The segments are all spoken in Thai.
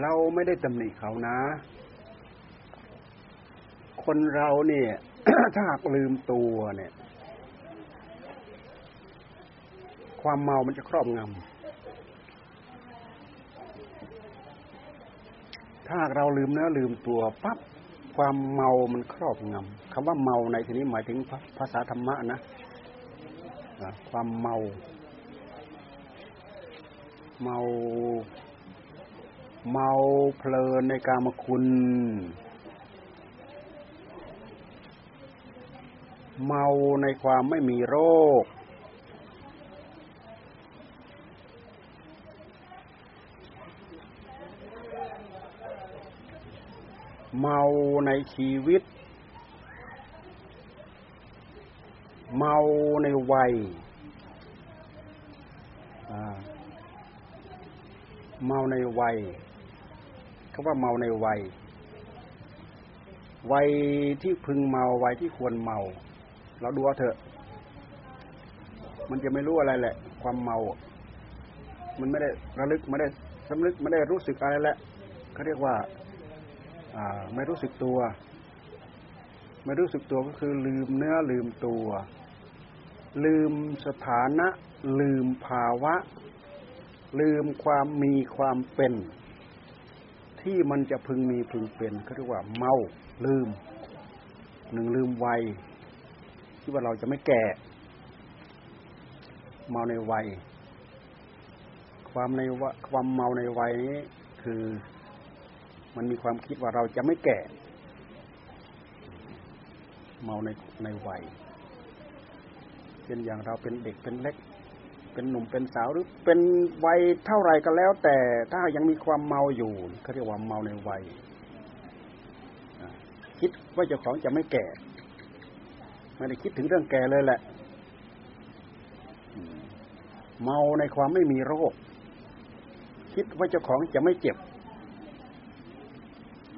เราไม่ได้ตำหนิเขานะ คนเราเนี่ย ถ้าหากลืมตัวเนี่ย ความเมามันจะครอบงำถ้าเราลืมเนื้อลืมตัวปั๊บความเมามันครอบงำคำว่าเมาในที่นี้หมายถึงภาษาธรรมะนะความเมา เมา เมาเพลินในกามคุณ เมาในความไม่มีโรค เมาในชีวิต เมาในวัยเมาในวัย เขาว่าเมาในวัย วัยที่พึงเมาวัยที่ควรเมา เราดูเถอะ มันจะไม่รู้อะไรแหละ ความเมา มันไม่ได้ระลึกไม่ได้สำนึกไม่ได้รู้สึกอะไรแหละเขาเรียกว่าไม่รู้สึกตัว ไม่รู้สึกตัวก็คือลืมเนื้อลืมตัว ลืมสถานะ ลืมภาวะ ลืมความมีความเป็น ที่มันจะพึงมีพึงเป็นเขาเรียกว่าเมาลืมหนึ่งลืมวัยที่ว่าเราจะไม่แก่ เมาในวัย ความในว่าความเมาในวัยนี้คือมันมีความคิดว่าเราจะไม่แก่ เมาในในวัยเป็นอย่างเราเป็นเด็กเป็นเล็ก เป็นหนุ่มเป็นสาวหรือเป็นวัยเท่าไรก็แล้ว แต่ถ้ายังมีความเมาอยู่เขาเรียกว่าเมาในวัยคิดว่าเจ้าของจะไม่แก่ไม่ได้คิดถึงเรื่องแก่เลยแหละ เมาในความไม่มีโรค คิดว่าเจ้าของจะไม่เจ็บ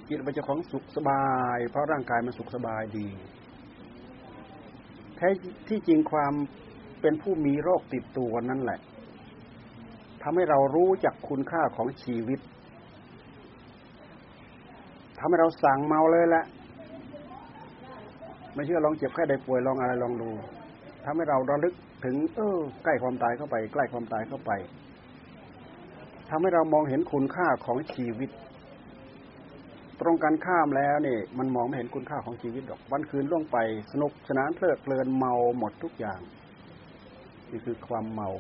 คิดว่าเจ้าของสุขสบาย เพราะร่างกายมันสุขสบายดีแท้ที่จริงความ เป็นผู้มีโรคติดตัวนั่นแหละทำให้เรารู้จักคุณค่าของชีวิตทำให้เราสั่งเมาเลยแหละไม่เชื่อลองเจ็บแค่ได้ป่วยลองอะไรลองดูทำให้เราระลึกถึง เออ ใกล้ความตายเข้าไป ใกล้ความตายเข้าไปทำให้เรามองเห็นคุณค่าของชีวิต ตรงกันข้ามแล้วนี่มันมองไม่เห็นคุณค่าของชีวิตดอก วันคืนล่วงไปสนุกสนานเพลิดเพลินเมาหมดทุกอย่าง นี่คือความเมา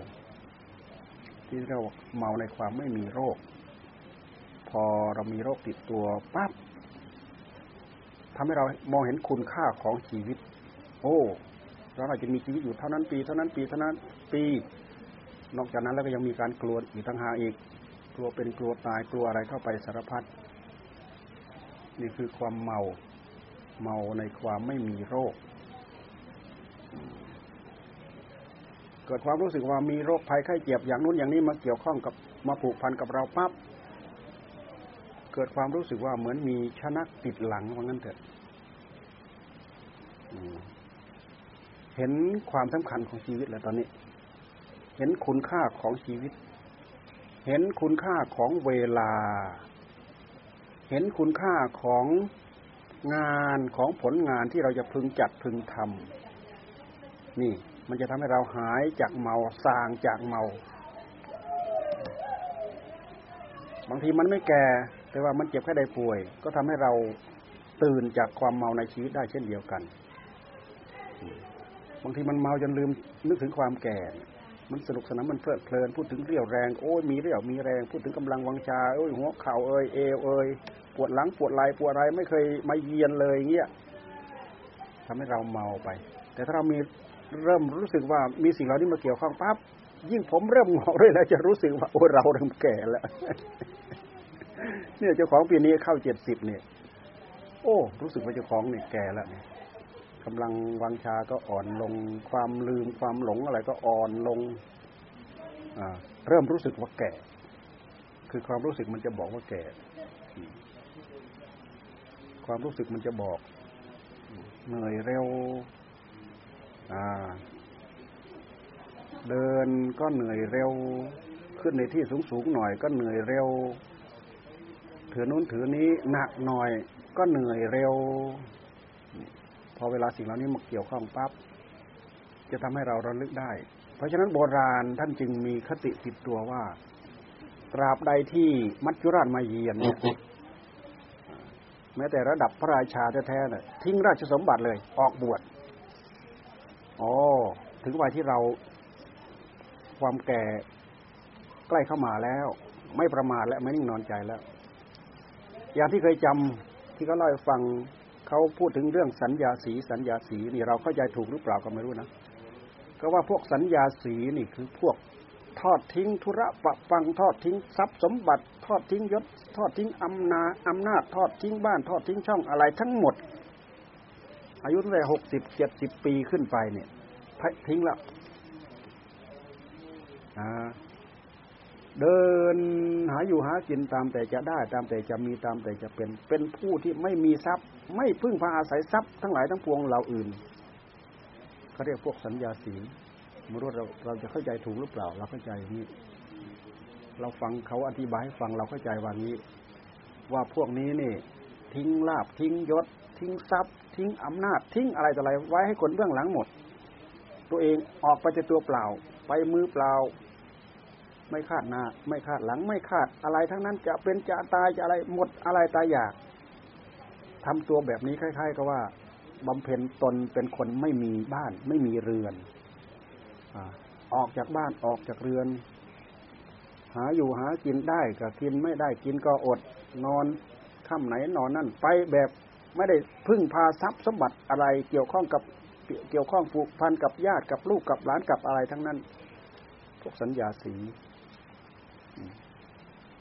ที่เราเมาในความไม่มีโรค พอเรามีโรคติดตัวปั๊บทำให้เรามองเห็นคุณค่าของชีวิต โอ้เราอาจจะมีชีวิตอยู่เท่านั้นปี เท่านั้นปีเท่านั้นปี นอกจากนั้นแล้วก็ยังมีการกลัวอีกทั้งหาอีก กลัวเป็นกลัวตายกลัวอะไรเข้าไปสารพัดนี่คือความเมา เมาในความไม่มีโรค เกิดความรู้สึกว่ามีโรคภัยไข้เจ็บอย่างนู้นอย่างนี้มาเกี่ยวข้องกับมาผูกพันกับเราปั๊บเกิดความรู้สึกว่าเหมือนมีชนะติดหลังว่างั้นเถอะเห็นความสำคัญของชีวิตแล้วตอนนี้ เห็นคุณค่าของชีวิต เห็นคุณค่าของเวลา เห็นคุณค่าของงานของผลงานที่เราจะพึงจัดพึงทำนี่ มันจะทำให้เราหายจากเมาสางจากเมา บางทีมันไม่แก่ แต่ว่ามันเจ็บแค่ได้ป่วย ก็ทำให้เราตื่นจากความเมาในชีวิตได้เช่นเดียวกัน บางทีมันเมาจนลืมนึกถึงความแก่ มันสนุกสนานมันเพลิดเพลิน พูดถึงเรี่ยวแรง โอ้ยมีเรี่ยวมีแรง พูดถึงกำลังวังชาโอ้ยหัวเข่าเอ้ยเอวเอ้ยปวดหลังปวดไหล่ปวดอะไรไม่เคยมาเยียนเลยเงี้ยทำให้เราเมาไป แต่ถ้าเรามี เริ่มรู้สึกว่ามีสิ่งเหล่านี้มาเกี่ยวข้องปั๊บยิ่งผมเริ่มงอกเลยแล้วจะรู้สึกว่าโอ้เราเริ่มแก่แล้วเนี่ยเจ้าของปีนี้เข้าเจ็ดสิบเนี่ย โอ้ รู้สึกว่าเจ้าของเนี่ยแก่แล้วเนี่ยกำลังวังชาก็อ่อนลง ความลืมความหลงอะไรก็อ่อนลงอ่าเริ่มรู้สึกว่าแก่ คือความรู้สึกมันจะบอกว่าแก่ ความรู้สึกมันจะบอก เหนื่อยเร็ว เดินก็เหนื่อยเร็ว ขึ้นในที่สูงสูงหน่อยก็เหนื่อยเร็ว ถือนู้นถือนี้หนักหน่อย ก็เหนื่อยเร็ว พอเวลาสิ่งเหล่านี้มาเกี่ยวข้องปั๊บจะทำให้เราระลึกได้ เพราะฉะนั้นโบราณท่านจึงมีคติติดตัวว่าตราบใดที่มัจจุราชมาเยียนเนี่ยแม้แต่ระดับพระราชาแท้ๆเนี่ยทิ้งราชสมบัติเลย ออกบวช อ๋อถึงวัยที่เราความแก่ใกล้เข้ามาแล้ว ไม่ประมาทและไม่นิ่งนอนใจแล้ว อย่างที่เคยจำที่เขาเล่าให้ฟังเขาพูดถึงเรื่องสัญญาสีสัญญาสีนี่เราเข้าใจถูกหรือเปล่าก็ไม่รู้นะก็ว่าพวกสัญญาสีนี่คือพวกทอดทิ้งธุระปะปังทอดทิ้งทรัพย์สมบัติ ทอดทิ้งยศ ทอดทิ้งอำนาจอำนาจ ทอดทิ้งบ้าน ทอดทิ้งช่องอะไรทั้งหมด อายุตั้งแต่หกสิบเจ็ดสิบปีขึ้นไปเนี่ยทิ้งล้วเดินหาอยู่หากินตามแต่จะได้ ตามแต่จะมีตามแต่จะเป็น เป็นผู้ที่ไม่มีทรัพย์ ไม่พึ่งพาอาศัยทรัพย์ทั้งหลายทั้งปวงเหล่าอื่นเขาเรียกพวกสัญญาสีมรู้เราเราจะเข้าใจถูกหรือเปล่า เราเข้าใจนี้ เราฟังเขาอธิบายให้ฟังเราเข้าใจวันนี้ ว่าพวกนี้นี่ ทิ้งลาบทิ้งยศ ทิ้งทรัพย์ ทิ้งอำนาจทิ้งอะไรต่ออะไรไว้ให้คนเบื้องหลังหมด ตัวเองออกไปจะตัวเปล่า ไปมือเปล่า ไม่คาดหน้า ไม่คาดหลังไม่คาดอะไรทั้งนั้นจะเป็นจะตายจะอะไรหมดอะไรตายอยากทำตัวแบบนี้คล้ายๆกับว่าบำเพ็ญตนเป็นคนไม่มีบ้าน ไม่มีเรือนออกจากบ้านออกจากเรือน หาอยู่หากินได้ก็กินไม่ได้กินก็อดนอนค่ำไหนนอนนั่นไปแบบ ไม่ได้พึ่งพาทรัพย์สมบัติอะไรเกี่ยวข้องกับเกี่ยวข้องผูกพันกับญาติกับลูกกับหลานกับอะไรทั้งนั้น พวกสัญญาสี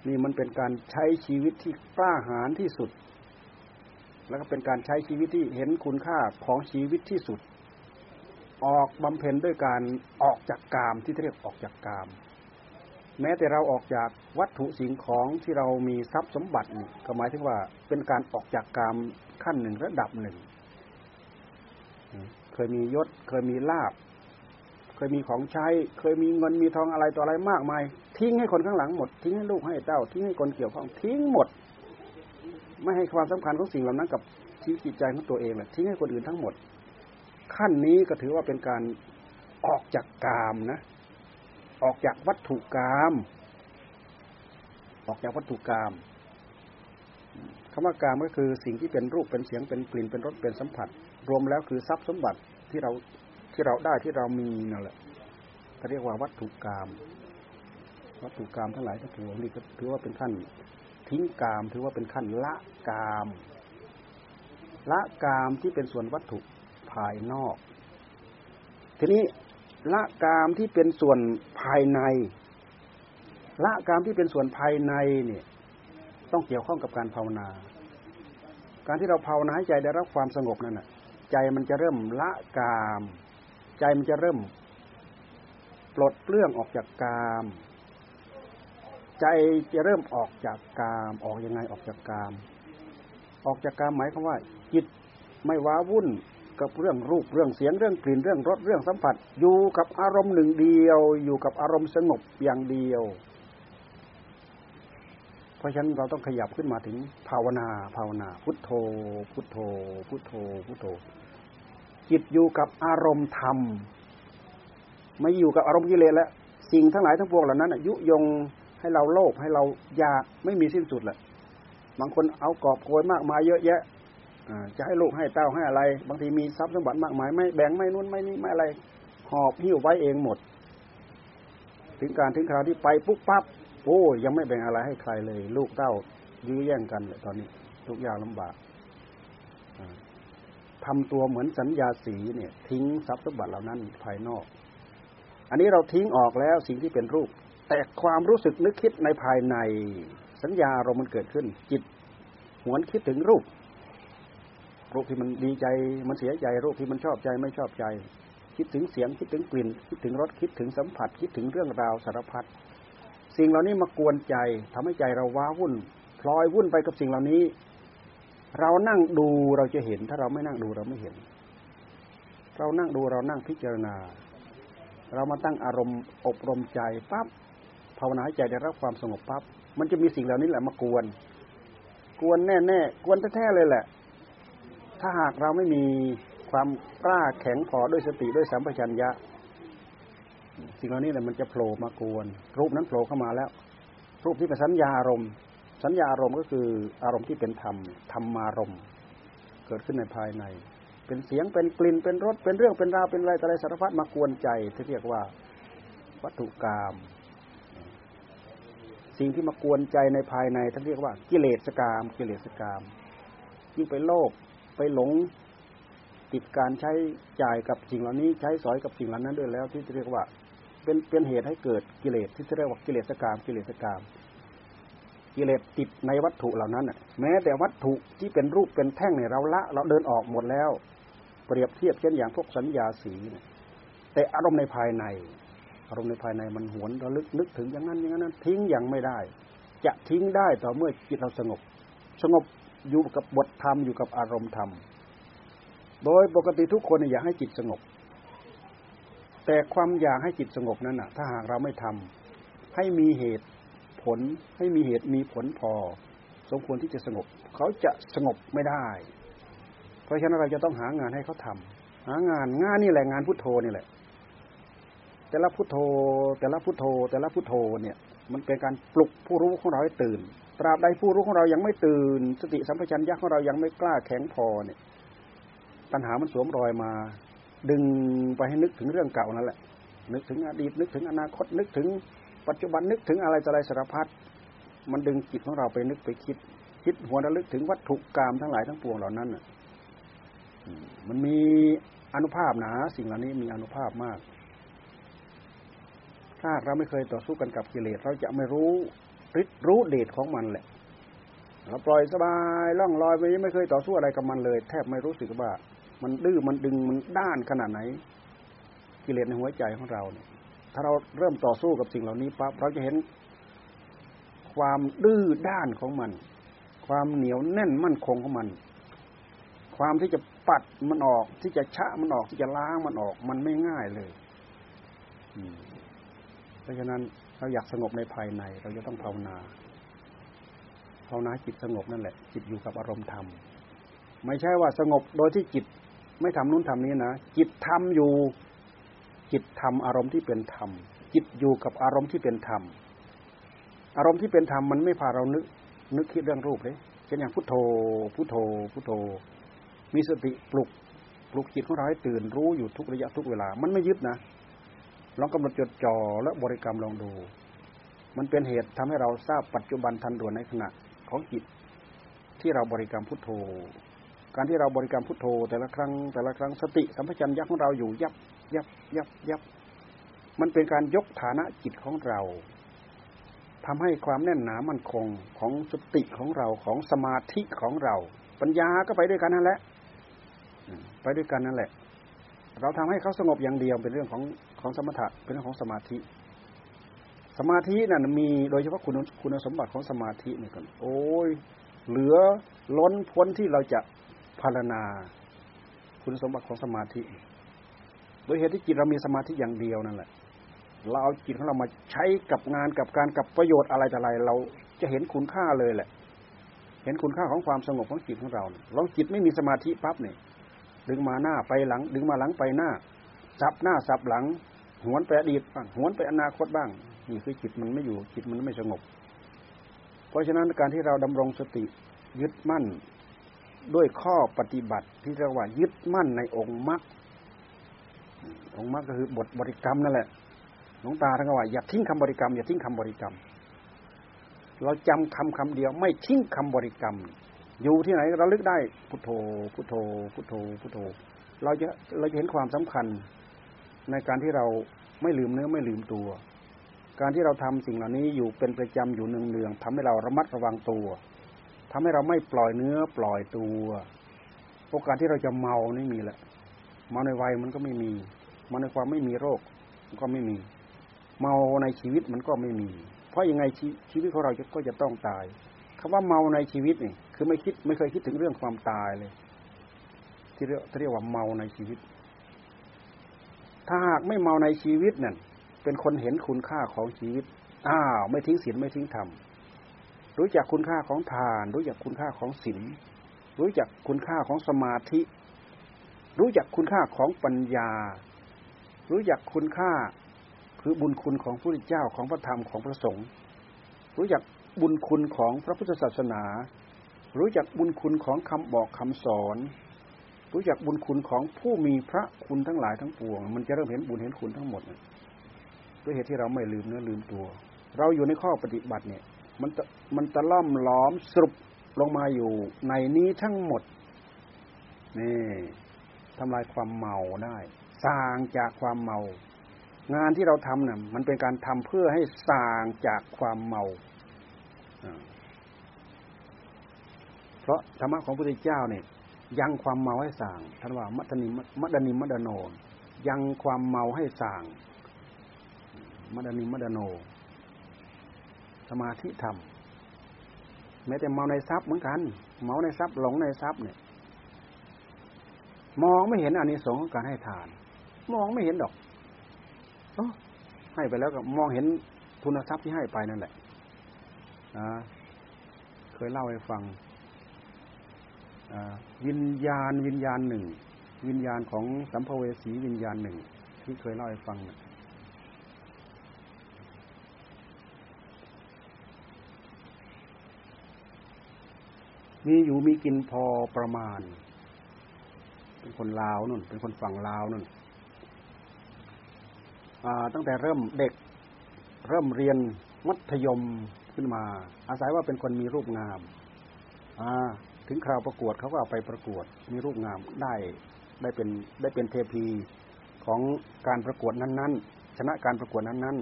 นี่มันเป็นการใช้ชีวิตที่กล้าหาญที่สุด แล้วก็เป็นการใช้ชีวิตที่เห็นคุณค่าของชีวิตที่สุด ออกบำเพ็ญด้วยการออกจากกามที่เรียกออกจากกาม แม้แต่เราออกจากวัตถุสิ่งของที่เรามีทรัพย์สมบัติก็หมายถึงว่าเป็นการออกจากกาม ขั้นหนึ่งระดับหนึ่ง เคยมียศ เคยมีลาบ เคยมีของใช้ เคยมีเงินมีทองอะไรต่ออะไรมากมาย ทิ้งให้คนข้างหลังหมด ทิ้งให้ลูกให้เต้า ทิ้งให้คนเกี่ยวข้อง ทิ้งหมด ไม่ให้ความสำคัญของสิ่งเหล่านั้นกับชีวิตจิตใจของตัวเองเลยทิ้งให้คนอื่นทั้งหมด ขั้นนี้ก็ถือว่าเป็นการออกจากกามนะ ออกจากวัตถุกรรมออกจากวัตถุกรรม คำว่ากามก็คือสิ่งที่เป็นรูปเป็นเสียงเป็นกลิ่นเป็นรสเป็นสัมผัส รวมแล้วคือทรัพย์สมบัติที่เราที่เราได้ที่เรามีนั่นแหละเขาเรียกว่าวัตถุกรรมวัตถุกรรมทั้งหลายทั้งปวงนี่ก็ถือว่าเป็นขั้นทิ้งกามถือว่าเป็นขั้นละกามละกามที่เป็นส่วนวัตถุภายนอก ทีนี้ละกามที่เป็นส่วนภายใน ละกามที่เป็นส่วนภายในเนี่ย ต้องเกี่ยวข้องกับการภาวนา การที่เราภาวนาให้ใจได้รับความสงบนั่นน่ะ ใจมันจะเริ่มละกาม ใจมันจะเริ่มปลดเปลื้องออกจากกาม ใจจะเริ่มออกจากกาม ออกยังไงออกจากกาม ออกจากกามหมายความว่า จิตไม่ว้าวุ่นกับเรื่องรูปเรื่องเสียงเรื่องกลิ่นเรื่องรสเรื่องสัมผัส อยู่กับอารมณ์หนึ่งเดียว อยู่กับอารมณ์สงบอย่างเดียว เพราะฉะนั้นเราต้องขยับขึ้นมาถึงภาวนาภาวนา พุทโธ พุทโธ พุทโธ พุทโธ จิตอยู่กับอารมณ์ธรรม ไม่อยู่กับอารมณ์กิเลสแล้วสิ่งทั้งหลายทั้งปวงเหล่านั้นยุยงให้เราโลภให้เราอยากไม่มีสิ้นสุดแหละบางคนเอากอบโกยมากมายเยอะแยะจะให้ลูกให้เต้าให้อะไร บางทีมีทรัพย์สมบัติมากมายไม่แบ่งไม่นู้นไม่นี้ไม่อะไรหอบหิ้วไว้เองหมด ถึงการถึงคราวที่ไปปุ๊บปั๊บ อ้ ยังไม่แบ่งอะไรให้ใครเลย ลูกเต้ายื้อแย่งกันเลยตอนนี้ ทุกอย่างลำบากทำตัวเหมือนสัญญาสีเนี่ย ทิ้งทรัพย์สมบัติเหล่านั้นภายนอก อันนี้เราทิ้งออกแล้วสิ่งที่เป็นรูป แต่ความรู้สึกนึกคิดในภายใน สัญญาเรามันเกิดขึ้น จิตหวนคิดถึงรูป รูปที่มันดีใจมันเสียใจรูปที่มันชอบใจไม่ชอบใจ คิดถึงเสียงคิดถึงกลิ่น คิดถึงรสคิดถึงสัมผัส คิดถึงเรื่องราวสารพัด สิ่งเหล่านี้มากวนใจทำให้ใจเราว้าวุ่นพลอยวุ่นไปกับสิ่งเหล่านี้ เรานั่งดูเราจะเห็น ถ้าเราไม่นั่งดูเราไม่เห็น เรานั่งดูเรานั่งพิจารณา เรามาตั้งอารมณ์อบรมใจปั๊บภาวนาให้ใจได้รับความสงบปั๊บมันจะมีสิ่งเหล่านี้แหละมากวน กวนแน่แน่กวนแท้ๆเลยแหละ ถ้าหากเราไม่มีความกล้าแข็งพอด้วยสติด้วยสัมปชัญญะ สิ่งเหล่านี้แหละมันจะโผล่มากวน รูปนั้นโผล่เข้ามาแล้ว รูปที่เป็นสัญญาอารมณ์ สัญญาอารมณ์ก็คืออารมณ์ที่เป็นธรรมธรรมารมณ์ เกิดขึ้นในภายใน เป็นเสียงเป็นกลิ่นเป็นรสเป็นเรื่องเป็นราวเป็นอะไรอะไรสารพัดมากวนใจที่เรียกว่าวัตถุกรรมสิ่งที่มากวนใจในภายในท่านเรียกว่า กิเลสกรรมกิเลสกรรมยิ่งไปโลภไปหลงติดการใช้จ่ายกับสิ่งเหล่านี้ ใช้สอยกับสิ่งเหล่านั้นด้วยแล้ว ที่เรียกว่า เป็นเป็นเหตุให้เกิดกิเลสที่เรียกว่ากิเลสกรรมกิเลสกรรมกิเลสติดในวัตถุเหล่านั้นแม้แต่วัตถุที่เป็นรูปเป็นแท่งเนี่ยเราละ เราเดินออกหมดแล้ว เปรียบเทียบเช่นอย่างพวกสัญญาสีเนี่ยแต่อารมณ์ในภายใน อารมณ์ในภายในมันหวนระลึกนึกถึงอย่างนั้นอย่างนั้นทิ้งอย่างไม่ได้ จะทิ้งได้ต่อเมื่อจิตเราสงบ สงบอยู่กับบทธรรมอยู่กับอารมณ์ธรรม โดยปกติทุกคนอยากให้จิตสงบ แต่ความอยากให้จิตสงบนั้นน่ะ ถ้าหากเราไม่ทำให้มีเหตุผล ให้มีเหตุมีผลพอ สมควรที่จะสงบ เขาจะสงบไม่ได้ เพราะฉะนั้นเราจะต้องหางานให้เขาทำหางานงานนี่แหละงานพุทโธนี่แหละ แต่ละพุทโธ แต่ละพุทโธ แต่ละพุทโธเนี่ย มันเป็นการปลุกผู้รู้ของเราให้ตื่น ตราบใดผู้รู้ของเรายังไม่ตื่น สติสัมปชัญญะของเรายังไม่กล้าแข็งพอเนี่ย ปัญหามันสวมรอยมา ดึงไปให้นึกถึงเรื่องเก่านั่นแหละ นึกถึงอดีตนึกถึงอนาคตนึกถึง ปัจจุบันนึกถึงอะไรต่ออะไรสารพัดมันดึงจิตของเราไปนึกไปคิด คิดหัวระลึกถึงวัตถุกรรมทั้งหลายทั้งปวงเหล่านั้นมันมีอนุภาพนะสิ่งเหล่านี้มีอนุภาพมาก ถ้าเราไม่เคยต่อสู้กันกับกิเลสเราจะไม่รู้ฤทธิ์รู้เดชของมันแหละเราปล่อยสบายล่องลอยไปไม่เคยต่อสู้อะไรกับมันเลย แทบไม่รู้สึกว่า มันดื้อมันดึงมันด้านขนาดไหน กิเลสในหัวใจของเราเนี่ย ถ้าเราเริ่มต่อสู้กับสิ่งเหล่านี้ปั๊บเราจะเห็นความดื้อด้านของมัน ความเหนียวแน่นมั่นคงของมัน ความที่จะปัดมันออกที่จะชะมันออกที่จะล้างมันออก มันไม่ง่ายเลยเพราะฉะนั้นเราอยากสงบในภายใน เราจะต้องภาวนาภาวนาจิตสงบนั่นแหละ จิตอยู่กับอารมณ์ธรรม ไม่ใช่ว่าสงบโดยที่จิต ไม่ทำนู้นทำนี้นะจิตทำอยู่ จิตทำอารมณ์ที่เป็นธรรม จิตอยู่กับอารมณ์ที่เป็นธรรม อารมณ์ที่เป็นธรรมมันไม่พาเรานึก นึกคิดเรื่องรูปเลยเช่นอย่างพุทโธ พุทโธ พุทโธ มีสติปลุกปลุกจิตของเราให้ตื่นรู้อยู่ทุกระยะทุกเวลา มันไม่ยึดนะลองกำหนดจดจ่อและบริกรรมลองดู มันเป็นเหตุทำให้เราทราบปัจจุบันทันด่วนในขณะของจิตที่เราบริกรรมพุทโธ การที่เราบริกรรมพุทโธ แต่ละครั้งแต่ละครั้งสติสัมปชัญญะของเราอยู่ยับยับยับยับมันเป็นการยกฐานะจิตของเราทำให้ความแน่นหนามั่นคงของสติของเราของสมาธิของเรา ปัญญาก็ไปด้วยกันนั่นแหละไปด้วยกันนั่นแหละ เราทำให้เขาสงบอย่างเดียวเป็นเรื่องของของสมถะเป็นเรื่องของสมาธิ สมาธินั่นมีโดยเฉพาะคุณคุณสมบัติของสมาธินี่กันโอ้ยเหลือล้นพ้นที่เราจะ พารณาคุณสมบัติของสมาธิ โดยเหตุที่จิตเรามีสมาธิอย่างเดียวนั่นแหละ เราเอาจิตของเรามาใช้กับงานกับการกับประโยชน์อะไรแต่อะไรเราจะเห็นคุณค่าเลยแหละ เห็นคุณค่าของความสงบของจิตของเราลองจิตไม่มีสมาธิปั๊บเนี่ยดึงมาหน้าไปหลัง ดึงมาหลังไปหน้าสับหน้าสับหลัง หวนไปอดีตบ้างหวนไปอนาคตบ้างนี่คือจิตมันไม่อยู่จิตมันไม่สงบ เพราะฉะนั้นการที่เราดำรงสติยึดมั่น ด้วยข้อปฏิบัติที่เรียกว่ายึดมั่นในองค์มรรคองค์มรรคก็คือบทบริกรรมนั่นแหละหลวงตาท่านก็ว่าอย่าทิ้งคำบริกรรมอย่าทิ้งคำบริกรรม เราจำคำคำเดียว ไม่ทิ้งคำบริกรรม อยู่ที่ไหนเราลึกได้พุทโธพุทโธพุทโธพุทโธ เราจะเราจะเห็นความสำคัญในการที่เราไม่ลืมเนื้อไม่ลืมตัว การที่เราทำสิ่งเหล่านี้อยู่เป็นประจำอยู่เนืองๆทำให้เราระมัดระวังตัว ทำให้เราไม่ปล่อยเนื้อปล่อยตัว โอกาสที่เราจะเมานี่มีละเมาในวัยมันก็ไม่มีเมาในความไม่มีโรคมันก็ไม่มี เมาในชีวิตมันก็ไม่มี เพราะยังไงชีวิตของเราก็จะต้องตายคำว่าเมาในชีวิตนี่คือไม่คิดไม่เคยคิดถึงเรื่องความตายเลย ที่เรียกเรียกว่าเมาในชีวิต ถ้าหากไม่เมาในชีวิตนั่นเป็นคนเห็นคุณค่าของชีวิตอ้าวไม่ทิ้งศีลไม่ทิ้งธรรม รู้จักคุณค่าของทาน รู้จักคุณค่าของศีลรู้จักคุณค่าของสมาธิ รู้จักคุณค่าของปัญญา รู้จักคุณค่าคือบุญคุณของพระพุทธเจ้าของพระธรรมของพระสงฆ์รู้จักบุญคุณของพระพุทธศาสนา รู้จักบุญคุณของคำบอกคำสอน รู้จักบุญคุณของผู้มีพระคุณทั้งหลายทั้งปวง มันจะเริ่มเห็นบุญเห็นคุณทั้งหมดด้วยเหตุที่เราไม่ลืมเนื้อลืมตัว เราอยู่ในข้อปฏิบัติเนี่ย มันมันตะล่อมล้อมสรุปลงมาอยู่ในนี้ทั้งหมด นี่ทำลายความเมาได้สร้างจากความเมา งานที่เราทำนะ่ะ มันเป็นการทำเพื่อให้สร้างจากความเมาเพราะธรรมะของพระพุทธเจ้าเนี่ยยังความเมาให้สางท่านว่า มัตนิมัดนิมัดโน ยังความเมาให้สาง มัดนิมัดโน สมาธิธรรมแม้แต่เมาในทรัพย์เหมือนกัน เมาในทรัพย์หลงในทรัพย์เนี่ย มองไม่เห็นอานิสงส์ของการให้ทาน มองไม่เห็นดอกอให้ไปแล้วก็มองเห็นทุนทรัพย์ที่ให้ไปนั่นแหละเคยเล่าให้ฟังวิญญาณวิญญาณหนึ่ง วิญญาณของสัมภเวสีวิญญาณหนึ่ง ที่เคยเล่าให้ฟังนะ มีอยู่มีกินพอประมาณ เป็นคนลาวนุ่น เป็นคนฝั่งลาวนุ่นตั้งแต่เริ่มเด็ก เริ่มเรียนมัธยมขึ้นมา อาศัยว่าเป็นคนมีรูปงามถึงคราวประกวดเขาก็เอาไปประกวด มีรูปงามได้ได้เป็นได้เป็นเทพีของการประกวดนั้น ๆ ชนะการประกวดนั้น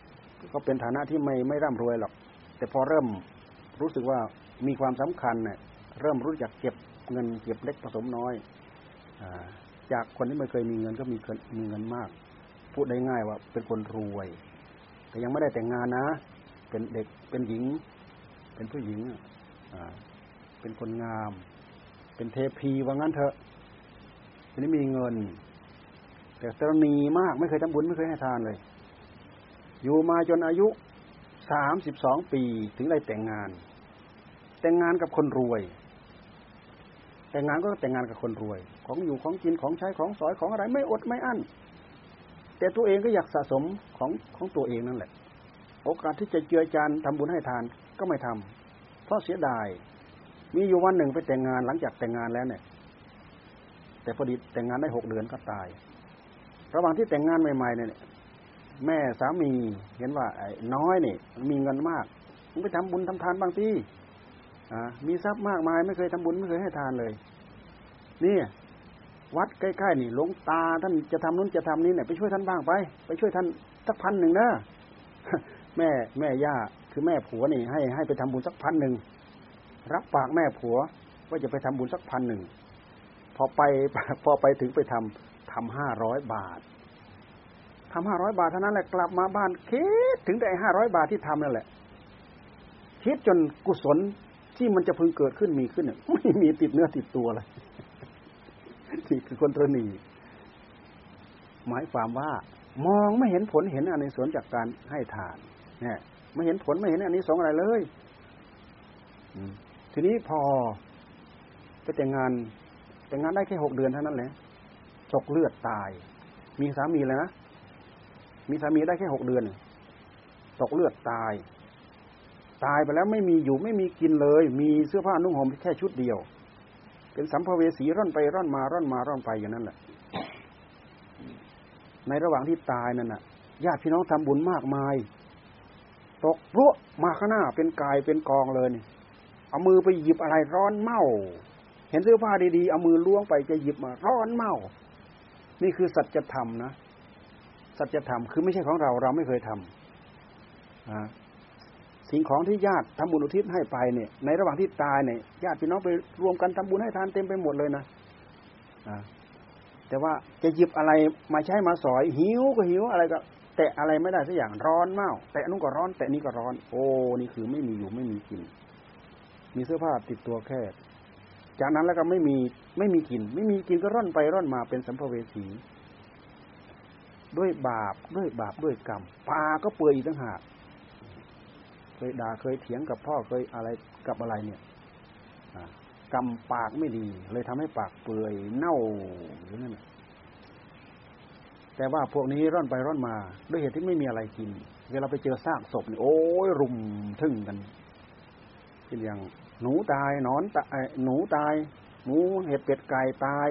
ๆ ก็เป็นฐานะที่ไม่ไม่ร่ำรวยหรอกแต่พอเริ่มรู้สึกว่ามีความสำคัญเนี่ย เริ่มรู้จักเก็บเงินเก็บเล็กผสมน้อยอจากคนที่ไม่เคยมีเงินก็มีมีเงินมาก พูดได้ง่ายว่าเป็นคนรวย แต่ยังไม่ได้แต่งงานนะ เป็นเด็กเป็นหญิง เป็นผู้หญิงเป็นคนงาม เป็นเทพีว่างั้นเถอะทีนี้มีเงิน แต่ตรณีมากไม่เคยทำบุญไม่เคยให้ทานเลย อยู่มาจนอายุสามสิบสองปีถึงได้แต่งงาน แต่งงานกับคนรวย แต่งงานก็แต่งงานกับคนรวย ของอยู่ของกินของใช้ของสอยของอะไรไม่อดไม่อั้น แต่ตัวเองก็อยากสะสมของของตัวเองนั่นแหละ โอกาสที่จะเจือจานทำบุญให้ทานก็ไม่ทำเพราะเสียดาย มีอยู่วันหนึ่งไปแต่งงานหลังจากแต่งงานแล้วเนี่ย แต่พอดีแต่งงานได้หกเดือนก็ตาย ระหว่างที่แต่งงานใหม่ๆเนี่ยแม่สามีเห็นว่าไอ้น้อยเนี่ยมีเงินมากมึงไปทำบุญทำทานบางที มีทรัพย์มากมายไม่เคยทำบุญไม่เคยให้ทานเลย นี่วัดใกล้ๆนี่หลวงตาท่านจะทำนู้นจะทำนี้เนี่ยไปช่วยท่านบ้างไป ไปช่วยท่านสักพันหนึ่งนะแม่แม่ย่าคือแม่ผัวนี่ ให้ให้ไปทำบุญสักพันหนึ่งรับปากแม่ผัวว่าจะไปทำบุญสักพันหนึ่งพอไปพอไปถึงไปทำทำห้าร้อยบาททำห้าร้อยบาทเท่านั้นแหละกลับมาบ้านคิดถึงแต่ห้าร้อยบาทที่ทำนั่นแหละคิดจนกุศล ที่มันจะพึงเกิดขึ้นมีขึ้นเนี่ยไม่มีติดเนื้อติดตัวเลยนี่คือคนตรณีหมายความว่ามองไม่เห็นผลเห็นอันในสวนจากการให้ทานเนี่ยไม่เห็นผลไม่เห็นอันนี้สองอะไรเลยทีนี้พอไปแต่งงานแต่งงานได้แค่หกเดือนเท่านั้นแหละตกเลือดตาย มีสามีแล้วนะมีสามีได้แค่หกเดือนตกเลือดตาย ตายไปแล้วไม่มีอยู่ไม่มีกินเลย มีเสื้อผ้านุ่งห่มแค่ชุดเดียว เป็นสัมภเวสีร่อนไปร่อนมาร่อนมาร่อนไปอย่างนั้นแหละ ในระหว่างที่ตายนั่นน่ะญาติพี่น้องทำบุญมากมาย ตกพรวมาข้างหน้าเป็นกายเป็นกองเลยนี่เอามือไปหยิบอะไรร้อนเมาเห็นเสื้อผ้าดีๆเอามือล้วงไปจะหยิบมาร้อนเมานี่คือสัจธรรมนะสัจธรรมคือไม่ใช่ของเราเราไม่เคยทำ สิ่งของที่ญาติทำบุญอุทิศให้ไปเนี่ย ในระหว่างที่ตายเนี่ยญาติพี่น้องไปรวมกันทำบุญให้ทานเต็มไปหมดเลยนะแต่ว่าจะหยิบอะไรมาใช้มาสอย หิวก็หิวอะไรก็ แตะอะไรไม่ได้สักอย่างร้อนเมาแตะนู้นก็ร้อน แตะนี้ก็ร้อน โอ้นี่คือไม่มีอยู่ไม่มีกิน มีเสื้อผ้าติดตัวแค่ จากนั้นแล้วก็ไม่มีไม่มีกิน ไม่มีกินก็ร่อนไปร่อนมาเป็นสัมภเวสีด้วยบาปด้วยบาปด้วยกรรมปาก็เปื่อยอีกต่างหาก เคยด่าเคยเถียงกับพ่อเคยอะไรกับอะไรเนี่ยกำปากไม่ดี เลยทำให้ปากเปื่อยเน่าอย่างนั้นแต่ว่าพวกนี้ร่อนไปร่อนมา ด้วยเหตุที่ไม่มีอะไรกิน เวลาไปเจอซากศพนี่โอ้ยรุมทึ่งกันเช่นอย่างหนูตายนอนตายหนูตายหมูเห็ดเป็ดไก่ตาย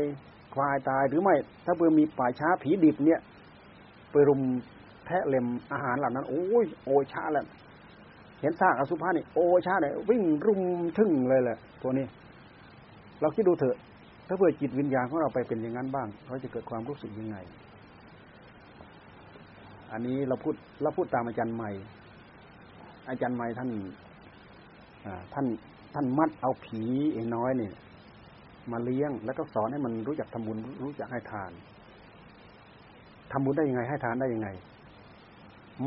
ควายตายหรือไม่ ถ้าเบื่อมีป่าช้าผีดิบเนี่ย ไปรุมแทะเล็มอาหารเหล่านั้น โอ้ยโอชาแล้ว เห็นซากอสุภะนี่โอชาเลยวิ่งรุมทึ่งเลยแหละตัวนี้ เราคิดดูเถอะ ถ้าเผื่อจิตวิญญาณของเราไปเป็นอย่างนั้นบ้างเขาจะเกิดความรู้สึกยังไง อันนี้เราพูดเราพูดตามอาจารย์ใหม่ อาจารย์ใหม่ท่านท่านท่านมัดเอาผีเองน้อยเนี่ยมาเลี้ยง แล้วก็สอนให้มันรู้จักทำบุญรู้จักให้ทานทำบุญได้ยังไงให้ทานได้ยังไง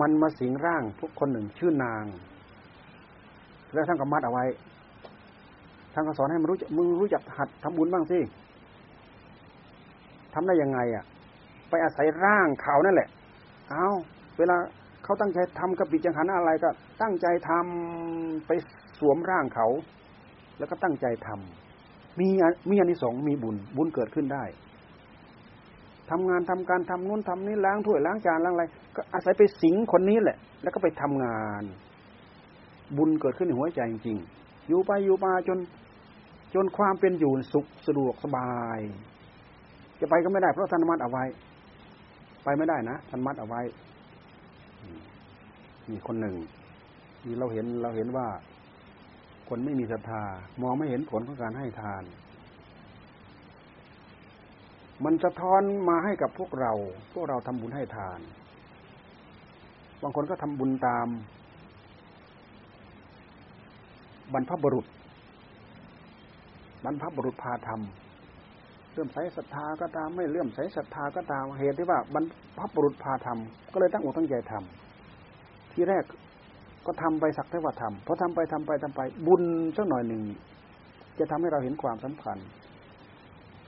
มันมาสิงร่างพวกคนหนึ่งชื่อนาง แล้วท่านก็มัดเอาไว้ท่านก็สอนให้มันรู้จักมึงรู้จักหัดทำบุญบ้างสิทำได้ยังไงอะ ไปอาศัยร่างเขานั่นแหละ เอาเวลาเขาตั้งใจทำกระปิจังหันอะไรก็ ตั้งใจทำไปสวมร่างเขา แล้วก็ตั้งใจทำมีมีอานิสงส์มีบุญ บุญเกิดขึ้นได้ทำงานทำการทำนู้นทำนี้ล้างถ้วยล้างจานล้างอะไร ก็อาศัยไปสิงคนนี้แหละ แล้วก็ไปทำงาน บุญเกิดขึ้นในหัวใจจริงๆอยู่ไปอยู่มาจน จนความเป็นอยู่สุขสะดวกสบาย จะไปก็ไม่ได้เพราะท่านมัดเอาไว้ ไปไม่ได้นะท่านมัดเอาไว้มีคนหนึ่งมีเราเห็นเราเห็นว่า คนไม่มีศรัทธามองไม่เห็นผลของการให้ทาน มันสะท้อนมาให้กับพวกเรา พวกเราทำบุญให้ทาน บางคนก็ทำบุญตาม บรรพบุรุษ บรรพบุรุษพาทำเลื่อมใสศรัทธาก็ตามไม่เลื่อมใสศรัทธาก็ตามเหตุที่ว่าบรรพบุรุษพาทำก็เลยตั้งอกตั้งใจทำที่แรกก็ทำไปสักแต่ว่าทำพอทำไปทำไปทำไป บุญสักหน่อยหนึ่งจะทำให้เราเห็นความสำคัญ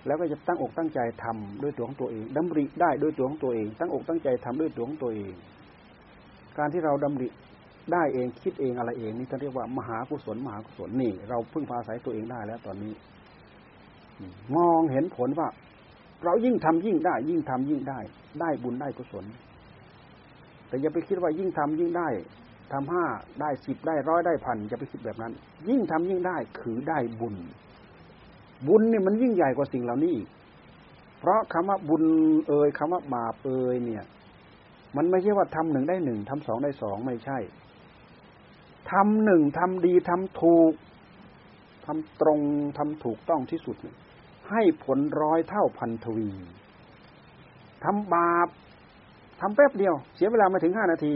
แล้วก็จะตั้งอกตั้งใจทำด้วยตัวของตัวเองดำริได้ด้วยตัวของตัวเอง ตั้งอกตั้งใจทำด้วยตัวของตัวเอง การที่เราดำริ ได้เองคิดเองอะไรเองนี่เขาเรียกว่ามหากุศลมหากุศลนี่ เราพึ่งพาอาศัยตัวเองได้แล้วตอนนี้มองเห็นผลว่า เรายิ่งทำยิ่งได้ ยิ่งทำยิ่งได้ ได้บุญได้กุศล แต่อย่าไปคิดว่ายิ่งทำยิ่งได้ทำห้าได้สิบได้ร้อยได้พันจะไปคิดแบบนั้น ยิ่งทำยิ่งได้คือได้บุญ บุญเนี่ยมันยิ่งใหญ่กว่าสิ่งเหล่านี้ เพราะคำว่าบุญเอ่ยคำว่าบาปเอ่ยเนี่ย มันไม่ใช่ว่าทำหนึ่งได้หนึ่งทำสองได้สองไม่ใช่ ทำหนึ่งทำดีทำถูกทำตรงทำถูกต้องที่สุด ให้ผลร้อยเท่าพันทวีทำบาปทำแป๊บเดียว เสียเวลามาถึงห้านาที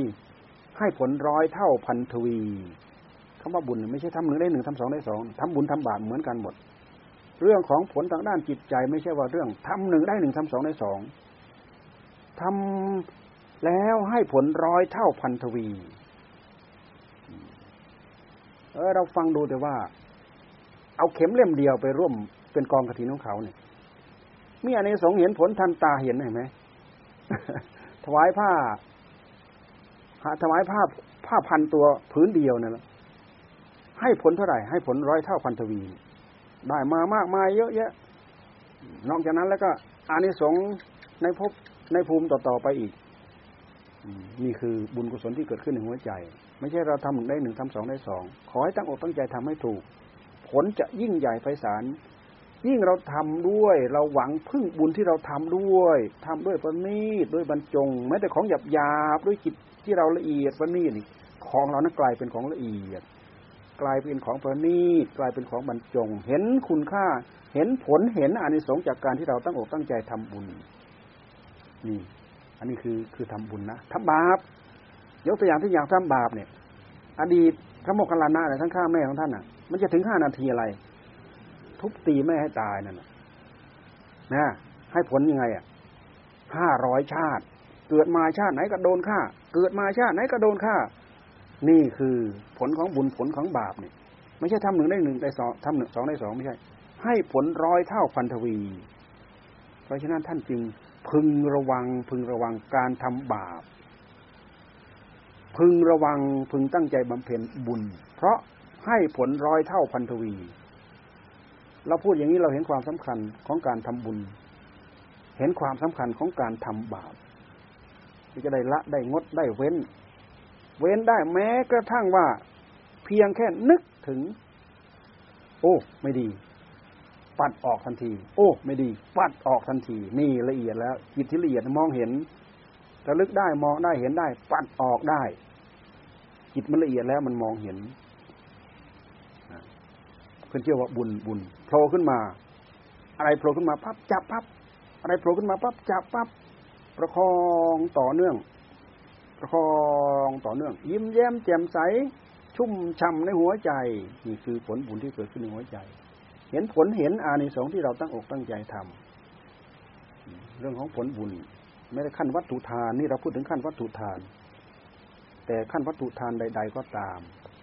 ให้ผลร้อยเท่าพันทวีคำว่าบุญไม่ใช่ทำหนึ่งได้หนึ่งทำสองได้สองทำบุญทำบาปเหมือนกันหมด เรื่องของผลทางด้านจิตใจ ไม่ใช่ว่าเรื่องทำหนึ่งได้หนึ่งทำสองได้สองทำแล้วให้ผลร้อยเท่าพันทวี เออเราฟังดูแต่ว่า เอาเข็มเล่มเดียวไปร่วมเป็นกองกระถินของเขาเนี่ยมีอันนี้สงเห็นผลทันตาเห็นเห็นไหมถวายผ้าถวายผ้าผ้าพันตัวพื้นเดียวนั่นแหละให้ผลเท่าไหร่ ให้ผลร้อยเท่าพันทวี ได้มามากมายเยอะแยะ นอกจากนั้นแล้วก็อานิสงส์ในภพในภูมิต่อๆไปอีก นี่คือบุญกุศลที่เกิดขึ้นในหัวใจ ไม่ใช่เราทำหนึ่งได้หนึ่งทำสองได้สองขอให้ตั้งอกตั้งใจทำให้ถูก ผลจะยิ่งใหญ่ไพศาลยิ่งเราทำด้วย เราหวังพึ่งบุญที่เราทำด้วยทำด้วยประณีตด้วยบรรจงแม้แต่ของหยาบหยาบด้วยจิตที่เราละเอียดประณีตนี่ของเรานั้นกลายเป็นของละเอียด กลายเป็นของประณีตกลายเป็นของบรรจง เห็นคุณค่า เห็นผลเห็นอานิสงส์จากการที่เราตั้งอกตั้งใจทำบุญ นี่ อันนี้คือคือทำบุญนะทำบาป ยกตัวอย่างที่อย่างทำบาปเนี่ย อดีตพระโมคคัลลานะเนี่ยท่านฆ่าแม่ของท่านอะ มันจะถึงห้านาทีอะไร ทุบตีแม่ให้ตายนั่นนะ ให้ผลยังไงอะห้าร้อยชาติ เกิดมาชาติไหนก็โดนฆ่า เกิดมาชาติไหนก็โดนฆ่า นี่คือผลของบุญผลของบาปเนี่ย ไม่ใช่ทำหนึ่งได้หนึ่งได้สองทำหนึ่งสองได้สองไม่ใช่ ให้ผลร้อยเท่าพันทวี เพราะฉะนั้นท่านจึงพึงระวังพึงระวังการทำบาป พึงระวังพึงตั้งใจบำเพ็ญบุญ เพราะให้ผลร้อยเท่าพันทวี เราพูดอย่างนี้เราเห็นความสำคัญของการทำบุญ เห็นความสำคัญของการทำบาปที่จะได้ละได้งดได้เว้น เว้นได้แม้กระทั่งว่า เพียงแค่นึกถึง โอ้ ไม่ดี ปัดออกทันที โอ้ ไม่ดี ปัดออกทันที นี่ละเอียดแล้วจิตที่ละเอียดมองเห็นระลึกได้มองได้เห็นได้ ปัดออกได้ จิตมันละเอียดแล้วมันมองเห็นเพื่อนเชื่อว่าบุญบุญโผล่ขึ้นมา อะไรโผล่ขึ้นมาปั๊บจับปั๊บอะไรโผล่ขึ้นมาปั๊บจับปั๊บประคองต่อเนื่อง ประคองต่อเนื่อง ยิ้มแย้มแจ่มใส ชุ่มช่ำในหัวใจ นี่คือผลบุญที่เกิดขึ้นในหัวใจ เห็นผลเห็นอานิสงส์ที่เราตั้งอกตั้งใจทำเรื่องของผลบุญไม่ได้ขั้นวัตถุทาน นี่เราพูดถึงขั้นวัตถุทาน แต่ขั้นวัตถุทานใด ๆ ก็ตาม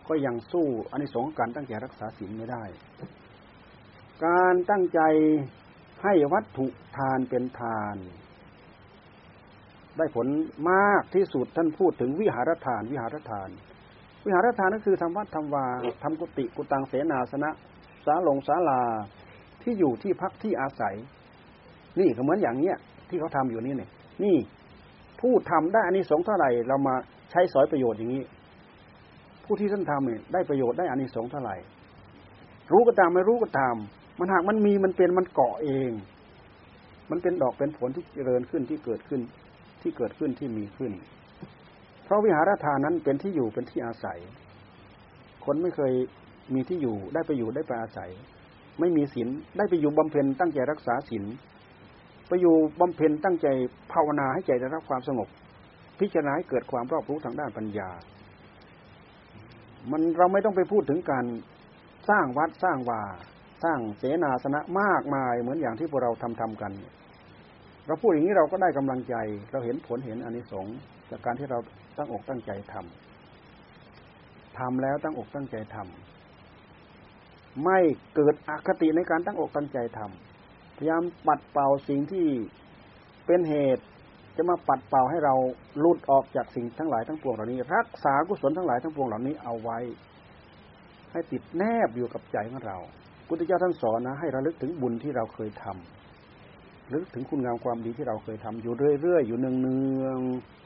ก็ยังสู้อานิสงส์การตั้งใจรักษาศีลไม่ได้ การตั้งใจให้วัตถุทานเป็นทาน ได้ผลมากที่สุดท่านพูดถึงวิหารทาน วิหารทาน วิหารทานก็คือทำวัดทำวาทำกุฏิกุตังเสนาสนะสาลงศาลาที่อยู่ที่พักที่อาศัย นี่ก็เหมือนอย่างเนี้ยที่เขาทำอยู่นี่เนี่ยนี่ผู้ทำได้อันนี้สงเท่าไหร่เรามา ใช้สอยประโยชน์อย่างนี้ ผู้ที่ท่านทำเนี่ยได้ประโยชน์ได้อันนี้สงเท่าไหร่ รู้ก็ตามไม่รู้ก็ตาม มันหากมันมีมันเป็นมันเกาะเอง มันเป็นดอกเป็นผลที่เจริญขึ้นที่เกิดขึ้นที่เกิดขึ้นที่มีขึ้น เพราะวิหารทานนั้นเป็นที่อยู่เป็นที่อาศัย คนไม่เคยมีที่อยู่ได้ไปอยู่ได้ไปอาศัย ไม่มีศีลได้ไปอยู่บำเพ็ญตั้งใจรักษาศีลไปอยู่บำเพ็ญตั้งใจภาวนาให้ใจได้รับความสงบ พิจารณาให้เกิดความรอบรู้ทางด้านปัญญา มันเราไม่ต้องไปพูดถึงการสร้างวัดสร้างวาสร้างเสนาสนะมากมายเหมือนอย่างที่พวกเราทำทำกัน เราพูดอย่างนี้เราก็ได้กำลังใจ เราเห็นผลเห็นอานิสงส์จากการที่เราตั้งอกตั้งใจทำทำแล้วตั้งอกตั้งใจทำไม่เกิดอคติในการตั้งอกตั้งใจทำพยายามปัดเป่าสิ่งที่เป็นเหตุ จะมาปัดเป่าให้เราลุดออกจากสิ่งทั้งหลายทั้งปวงเหล่านี้ รักษากุศลทั้งหลายทั้งปวงเหล่านี้เอาไว้ ให้ติดแนบอยู่กับใจของเราพุทธเจ้าท่านสอนนะให้ระลึกถึงบุญที่เราเคยทำระลึกถึงคุณงามความดีที่เราเคยทำอยู่เรื่อยๆอยู่เนือง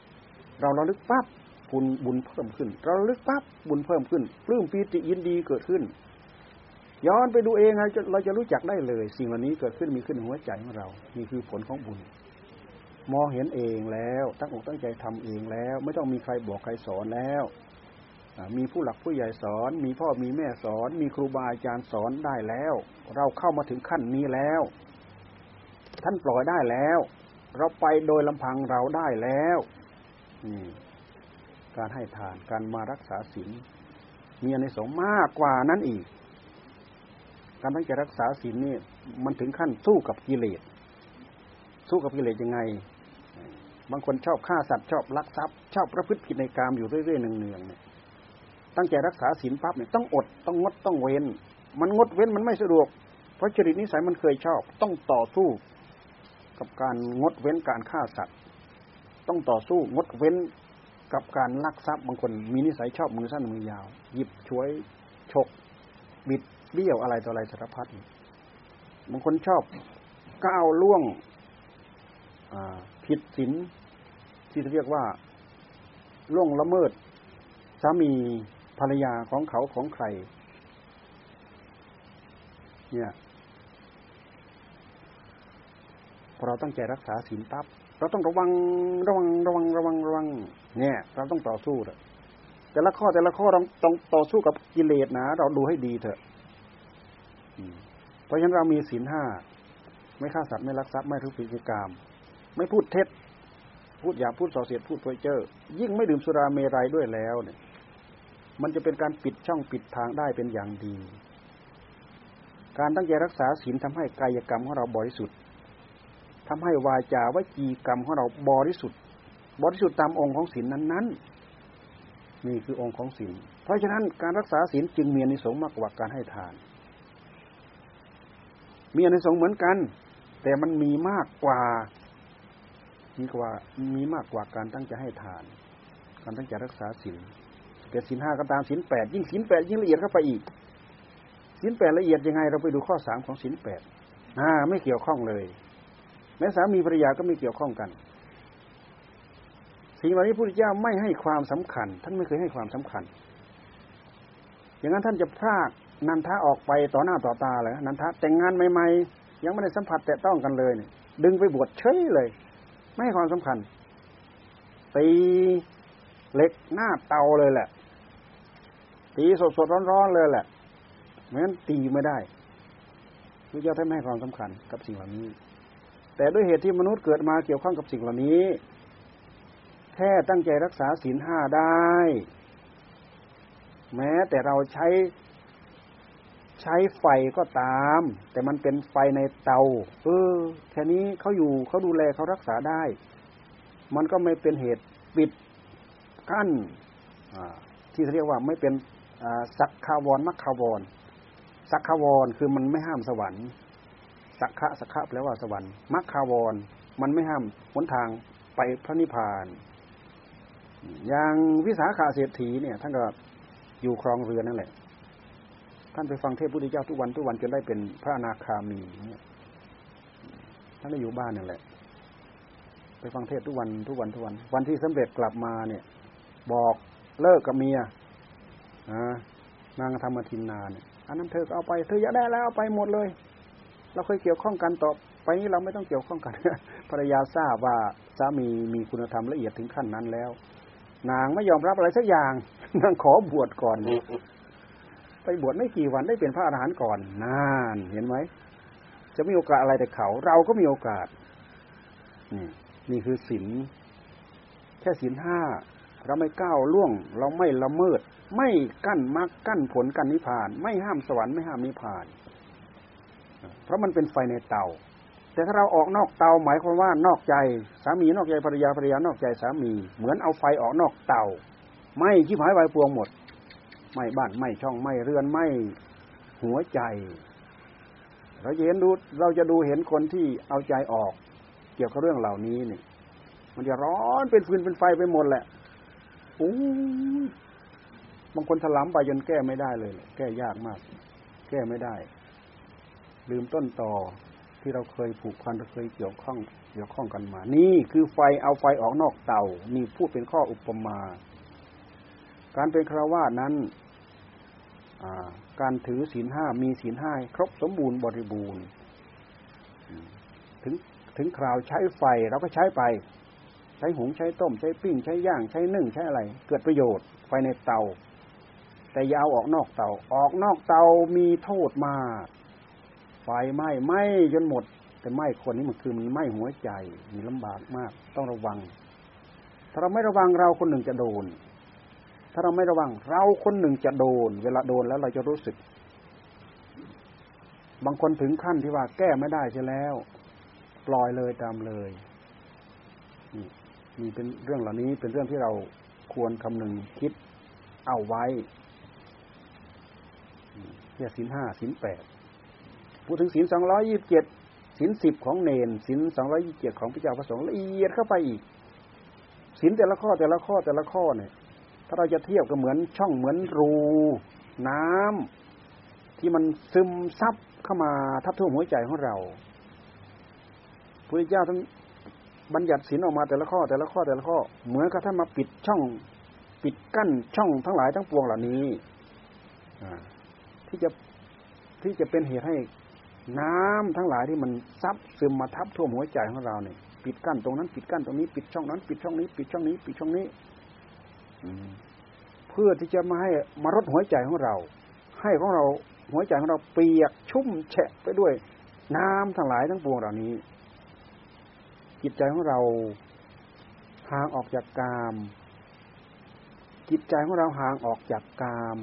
ๆเราระลึกปั๊บบุญบุญเพิ่มขึ้น เราระลึกปั๊บบุญเพิ่มขึ้นปลื้มปีติยินดีเกิดขึ้น ย้อนไปดูเองเราจะเราจะรู้จักได้เลย สิ่งเหล่านี้เกิดขึ้นมีขึ้นในหัวใจของเรา นี่คือผลของบุญ มองเห็นเองแล้ว ตั้งอกตั้งใจทำเองแล้ว ไม่ต้องมีใครบอกใครสอนแล้วมีผู้หลักผู้ใหญ่สอน มีพ่อมีแม่สอน มีครูบาอาจารย์สอนได้แล้ว เราเข้ามาถึงขั้นนี้แล้ว ท่านปล่อยได้แล้ว เราไปโดยลำพังเราได้แล้วการให้ทานการมารักษาศีลมีอนิสงส์มากกว่านั้นอีก การตั้งใจรักษาศีลนี่มันถึงขั้นสู้กับกิเลสสู้กับกิเลสยังไง บางคนชอบฆ่าสัตว์ชอบลักทรัพย์ ชอบประพฤติผิดในกามอยู่เรื่อยๆเนืองๆเนี่ยตั้งใจรักษาศีลปั๊บเนี่ยต้องอดต้องงดต้องเว้น มันงดเว้นมันไม่สะดวก เพราะจริตนิสัยมันเคยชอบ ต้องต่อสู้กับการงดเว้นการฆ่าสัตว์ ต้องต่อสู้งดเว้นกับการลักทรัพย์บางคนมีนิสัยชอบมือสั้นมือยาว หยิบช่วยฉกบิดเบี้ยวอะไรต่ออะไรสารพัดบางคนชอบก้าวล่วงผิดศีล ที่เรียกว่าล่วงละเมิดสามีภรรยาของเขาของใคร เนี่ยพอเราตั้งใจรักษาศีลปั๊บเราต้องระวังระวังระวังระวังระวัง เนี่ย เราต้องต่อสู้แต่ละข้อแต่ละข้อเราต้องต่อสู้กับกิเลสนะเราดูให้ดีเถอะเพราะฉะนั้นเรามีศีลห้าไม่ฆ่าสัตว์ไม่ลักทรัพย์ไม่ทุพผิกรรมไม่พูดเท็จ พูดอย่าพูดส่อเสียดพูดเพ้อเจ้อยิ่งไม่ดื่มสุราเมรัยด้วยแล้วเนี่ย มันจะเป็นการปิดช่องปิดทางได้เป็นอย่างดี การตั้งใจรักษาศีลทำให้กายกรรมของเราบริสุทธิ์ทำให้วาจาวจีกรรมของเราบริสุทธิ์ บริสุทธิ์ตามองค์ของศีลนั้นๆ นี่คือองค์ของศีลเพราะฉะนั้นการรักษาศีลจึงมีอนิสงส์มากกว่าการให้ทาน มีอนิสงส์เหมือนกัน แต่มันมีมากกว่า กว่ามีมากกว่าการตั้งใจให้ทาน การตั้งใจรักษาศีลเกิดศีลห้าก็ตามศีลแปดยิ่งศีลแปดยิ่งละเอียดเข้าไปอีกศีลแปดละเอียดยังไง เราไปดูข้อสามของศีลแปดอ่า ไม่เกี่ยวข้องเลย แม้สามีภรรยาก็ไม่เกี่ยวข้องกันสิ่งเหล่านี้พระพุทธเจ้าไม่ให้ความสำคัญ ท่านไม่เคยให้ความสำคัญ อย่างนั้นท่านจะพรากนันทะออกไปต่อหน้าต่อตาเลยนันทะแต่งงานใหม่ๆยังไม่ได้สัมผัสแต่ต้องกันเลยเนี่ยดึงไปบวชเฉยเลย ไม่ให้ความสำคัญตีเหล็กหน้าเตาเลยแหละ ตีสดสดร้อนๆเลยแหละไม่งั้นตีไม่ได้พระเจ้าท่านไม่ให้ความสำคัญกับสิ่งเหล่านี้ แต่ด้วยเหตุที่มนุษย์เกิดมาเกี่ยวข้องกับสิ่งเหล่านี้ แค่ตั้งใจรักษาศีลห้าได้ แม้แต่เราใช้ ใช้ไฟก็ตาม แต่มันเป็นไฟในเตา เออ แค่นี้เขาอยู่เขาดูแลเขารักษาได้ มันก็ไม่เป็นเหตุปิดกั้นที่เรียกว่าไม่เป็นสักคาวรมักคาวรสักคาวรคือมันไม่ห้ามสวรรค์สักขะสักขะแปลว่าสวรรค์มักคาวรมันไม่ห้ามหนทางไปพระนิพพาน อย่างวิสาขาเศรษฐีเนี่ยท่านก็อยู่ครองเรือนนั่นแหละ ท่านไปฟังเทศพุทธเจ้าทุกวันทุกวันจนได้เป็นพระอนาคามีเมียท่านได้อยู่บ้านนั่นแหละ ไปฟังเทศทุกวันทุกวันทุกวัน วันที่สำเร็จกลับมาเนี่ย บอกเลิกกับเมียนางธรรมทินนาเนี่ยอันนั้นเธอเอาไปเธออยากได้แล้วเอาไปหมดเลย เราเคยเกี่ยวข้องกันต่อไปนี้เราไม่ต้องเกี่ยวข้องกันภรรยาทราบว่าสามีมีคุณธรรมละเอียดถึงขั้นนั้นแล้ว นางไม่ยอมรับอะไรสักอย่างนางขอบวชก่อน บวชไม่กี่วันได้เป็นพระอรหันต์ก่อนนานเห็นไหมจะมีโอกาสอะไรแต่เขา เราก็มีโอกาส นี่นี่คือศีลแค่ศีลห้าเราไม่ก้าวล่วง เราไม่ละเมิด ไม่กั้นมรรคกั้นผลกั้นนิพพาน ไม่ห้ามสวรรค์ไม่ห้ามนิพพาน เพราะมันเป็นไฟในเตา แต่ถ้าเราออกนอกเตาหมายความว่านอกใจ สามีนอกใจภรรยาภรรยานอกใจสามี เหมือนเอาไฟออกนอกเตา ไม่ชิบหายวายปวงหมด ไม่บ้านไม่ช่องไม่เรือนไม่หัวใจ เราจะเห็นดูเราจะดูเห็นคนที่เอาใจออก เกี่ยวกับเรื่องเหล่านี้เนี่ยมันจะร้อนเป็นฟืนเป็นไฟไปหมดแหละโอ้บางคนถลำไปจนแก้ไม่ได้เลย แก้ยากมาก แก้ไม่ได้ ลืมต้นต่อที่เราเคยผูกพันเราเคยเกี่ยวข้องเกี่ยวข้องกันมา นี่คือไฟเอาไฟออกนอกเตานี่พูดเป็นข้ออุปมา การเป็นคราวาสนั้น การถือศีลห้ามีศีลห้าครบสมบูรณ์บริบูรณ์ถึงถึงคราวใช้ไฟเราก็ใช้ไป ใช้หุงใช้ต้ม ใช้ปิ้ง ใช้ย่างใช้นึ่งใช้อะไร เกิดประโยชน์ไฟในเตา แต่ยาวออกนอกเตา ออกนอกเตามีโทษมากไฟไหม้ไหม้จนหมด แต่ไหม้คนนี้มันคือมันไหม้หัวใจมีลำบากมาก ต้องระวัง ถ้าเราไม่ระวังเราคนหนึ่งจะโดน ถ้าเราไม่ระวัง เราคนหนึ่งจะโดน เวลาโดนแล้วเราจะรู้สึก บางคนถึงขั้นที่ว่า แก้ไม่ได้ใช่แล้ว ปล่อยเลยตามเลยนี่มีเป็นเรื่องเหล่านี้เป็นเรื่องที่เราควรคำนึงคิดเอาไว้เรียกสินห้าสินแปดพูดถึงสินสองร้อยยี่สิบเจ็ดสินสิบของเนนสินสองร้อยยี่สิบเจ็ดของพระเจ้าพระสงฆ์ละเอียดเข้าไปอีกสินแต่ละข้อแต่ละข้อแต่ละข้อเนี่ย ถ้าเราจะเทียบก็เหมือนช่องเหมือนรู น้ำที่มันซึมซับเข้ามาทับท่วมหัวใจของเราพระเจ้าท่านบัญญัติศีลออกมาแต่ละข้อ แต่ละข้อแต่ละข้อ เหมือนกับท่านมาปิดช่องปิดกั้นช่องทั้งหลายทั้งปวงเหล่านี้ที่จะที่จะเป็นเหตุให้น้ำทั้งหลายที่มันซับซึมมาทับท่วมหัวใจของเราเนี่ยปิดกั้นตรงนั้นปิดกั้นตรงนี้ปิดช่องนั้น ปิดช่องนี้ ปิดช่องนี้ ปิดช่องนี้ เพื่อที่จะมาให้มารดหัวใจของเรา ให้ของเราหัวใจของเราเปียกชุ่มแฉะไปด้วย น้ำทั้งหลายทั้งปวงเหล่านี้ จิตใจของเราห่างออกจากกาม จิตใจของเราห่างออกจากกาม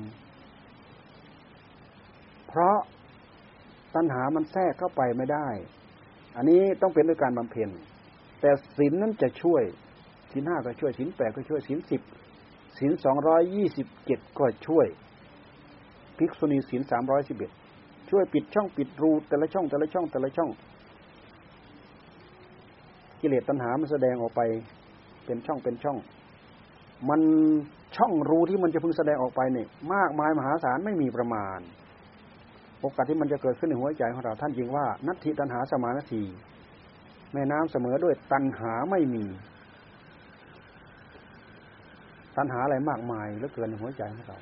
เพราะตัณหามันแทรกเข้าไปไม่ได้ อันนี้ต้องเป็นด้วยการบำเพ็ญ แต่ศีลนั้นจะช่วยศีลห้าก็ช่วยศีลแปดก็ช่วยศีลสิบ ศีลสองร้อยยี่สิบเจ็ดก็ช่วย ภิกษุณีศีลสามร้อยสิบเอ็ดช่วยปิดช่องปิดรูแต่ละช่อง แต่ละช่อง แต่ละช่อง กิเลสตัณหามันแสดงออกไป เป็นช่องเป็นช่อง มันช่องรูที่มันจะพึงแสดงออกไปเนี่ยมากมายมหาศาลไม่มีประมาณ โอกาสที่มันจะเกิดขึ้นในหัวใจของเราท่านจึงว่า นัตถิตันหาสมานาทีแม่น้ำเสมอด้วยตันหาไม่มี ตันหาอะไรมากมายเหลือเกินในหัวใจของเรา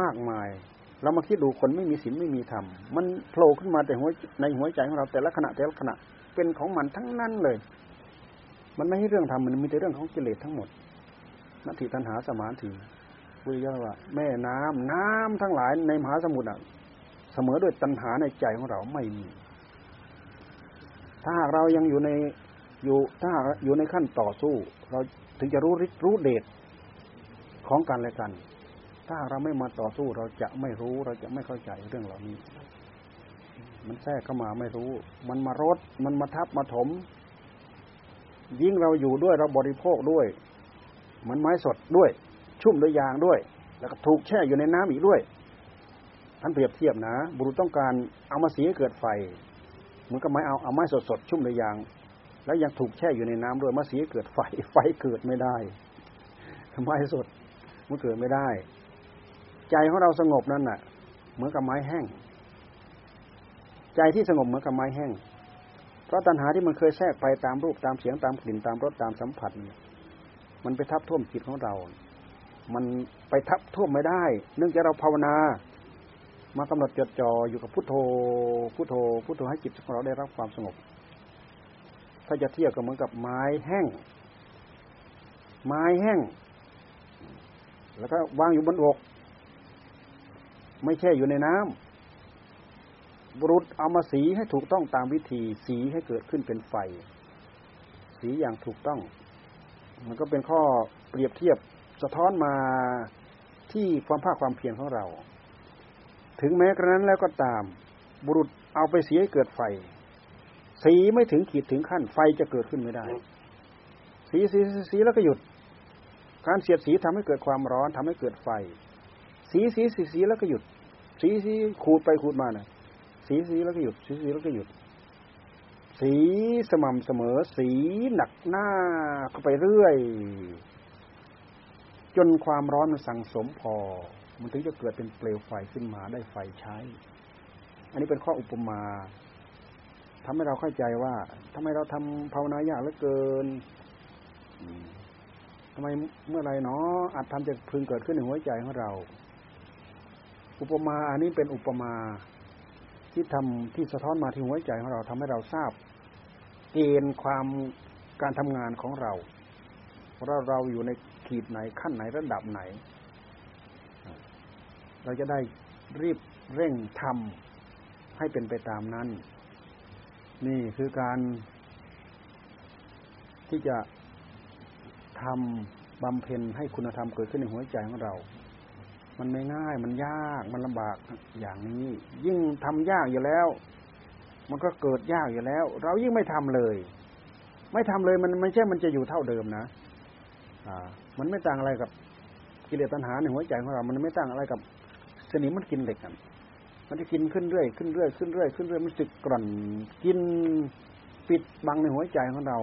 มากมาย เรามาคิดดูคนไม่มีศีลไม่มีธรรม มันโผล่ขึ้นมาแต่หัวในหัวใจของเราแต่ละขณะแต่ละขณะเป็นของมันทั้งนั้นเลย มันไม่ใช่เรื่องธรรมมันมีแต่เรื่องของกิเลสทั้งหมดนัตถิตันหาสมาธิพุทธเจ้าว่า แม่น้ำน้ำทั้งหลายในมหาสมุทรเสมอด้วยตัณหาในใจของเราไม่มี ถ้าหากเรายังอยู่ในอยู่ถ้าอยู่ในขั้นต่อสู้ เราถึงจะรู้ฤทธิ์รู้เดช ของกันและกัน ถ้าเราไม่มาต่อสู้เราจะไม่รู้เราจะไม่เข้าใจเรื่องเหล่านี้ มันแทรกเข้ามาไม่รู้ มันมารดมันมาทับมาถม ยิ่งเราอยู่ด้วยเราบริโภคด้วย มันไม้สดด้วย ชุ่มด้วยยางด้วย แล้วก็ถูกแช่อยู่ในน้ำอีกด้วยท่านเปรียบเทียบนะ บุรุษต้องการเอามาสีให้เกิดไฟเหมือนกับไม้เอาเอาไม้สดสดชุ่มด้วยยาง แล้วยังถูกแช่อยู่ในน้ำด้วยมาสีให้เกิดไฟไฟเกิดไม่ได้ไม้สด มันเกิดไม่ได้ ใจของเราสงบนั่นน่ะ เหมือนกับไม้แห้ง ใจที่สงบเหมือนกับไม้แห้ง เพราะตัณหาที่มันเคยแทรกไปตามรูปตามเสียงตามกลิ่นตามรสตามสัมผัสมันไปทับท่วมจิตของเรา มันไปทับท่วมไม่ได้ เนื่องจากเราภาวนา มากำหนดจดจ่ออยู่กับพุทโธ พุทโธ พุทโธให้จิตของเราได้รับความสงบ ถ้าจะเทียบก็เหมือนกับไม้แห้ง ไม้แห้ง แล้วก็วางอยู่บนอก ไม่แช่อยู่ในน้ำบุรุษเอามาสีให้ถูกต้องตามวิธี สีให้เกิดขึ้นเป็นไฟ สีอย่างถูกต้อง มันก็เป็นข้อเปรียบเทียบสะท้อนมาที่ความภาคความเพียรของเรา ถึงแม้กระนั้นแล้วก็ตาม บุรุษเอาไปสีให้เกิดไฟ สีไม่ถึงขีดถึงขั้น ไฟจะเกิดขึ้นไม่ได้ สีสีสีแล้วก็หยุด การเสียดสีทำให้เกิดความร้อนทำให้เกิดไฟ สีสีสีสีแล้วก็หยุด สีสีขูดไปขูดมานะ่ะ สีสีแล้วก็หยุด สีสีแล้วก็หยุด สีสม่ำเสมอ สีหนักหน้าเข้าไปเรื่อย จนความร้อนมันสั่งสมพอ มันถึงจะเกิดเป็นเปลวไฟขึ้นมาได้ไฟใช้ อันนี้เป็นข้ออุปมาทำให้เราเข้าใจว่าทำไมเราทำภาวนายากเหลือเกิน ทำไมเมื่อไรเนาะอาจทำจะพึงเกิดขึ้นในหัวใจของเรา อุปมาอันนี้เป็นอุปมาที่ทำที่สะท้อนมาที่หัวใจของเราทำให้เราทราบ เกณฑ์ความการทำงานของเราว่าเราอยู่ในขีดไหนขั้นไหนระดับไหน เราจะได้รีบเร่งทำให้เป็นไปตามนั้น นี่คือการที่จะ ทำบำเพ็ญให้คุณธรรมเกิดขึ้นในหัวใจของเรา มันไม่ง่าย มันยาก มันลำบากอย่างนี้ ยิ่งทำยากอยู่แล้ว มันก็เกิดยากอยู่แล้ว เรายิ่งไม่ทำเลย ไม่ทำเลยมันไม่ใช่มันจะอยู่เท่าเดิมนะอ่า มันไม่ต่างอะไรกับกิเลสตัณหาในหัวใจของเรา มันไม่ต่างอะไรกับสนิมมันกินเหล็กกันมันจะกินขึ้นเรื่อยขึ้นเรื่อยขึ้นเรื่อยขึ้นเรื่อยมันสึกกร่อนกินปิดบังในหัวใจของเรา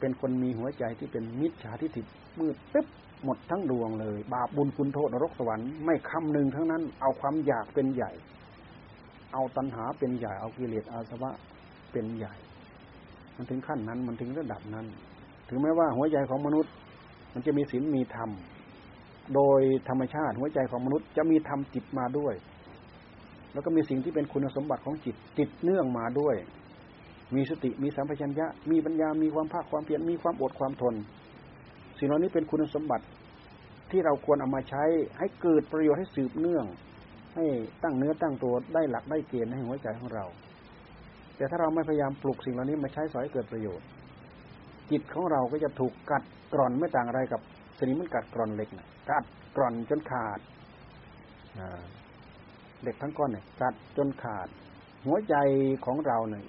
เป็นคนมีหัวใจที่เป็นมิจฉาทิฏฐิมืดตึ๊บหมดทั้งดวงเลย บาปบุญคุณโทษนรกสวรรค์ไม่คำหนึ่งทั้งนั้น เอาความอยากเป็นใหญ่ เอาตัณหาเป็นใหญ่เอากิเลสอาสวะเป็นใหญ่ มันถึงขั้นนั้นมันถึงระดับนั้น ถึงแม้ว่าหัวใจของมนุษย์ มันจะมีศีลมีธรรมโดยธรรมชาติหัวใจของมนุษย์จะมีธรรมจิตมาด้วย แล้วก็มีสิ่งที่เป็นคุณสมบัติของจิตติดเนื่องมาด้วย มีสติมีสัมปชัญญะ มีปัญญามีความภาคความเพียรมีความอดความทน สิ่งเหล่านี้เป็นคุณสมบัติที่เราควรเอามาใช้ให้เกิดประโยชน์ให้สืบเนื่อง ให้ตั้งเนื้อตั้งตัวได้หลักได้เกณฑ์ให้หัวใจของเรา แต่ถ้าเราไม่พยายามปลุกสิ่งเหล่านี้มาใช้สอยให้เกิดประโยชน์ จิตของเราก็จะถูกกัดกร่อนไม่ต่างอะไรกับสนิมมันกัดกร่อนเหล็กนะกัดกร่อนจนขาดเด็กทั้งก้อนเนี่ยกัดจนขาด หัวใจของเราเนี่ย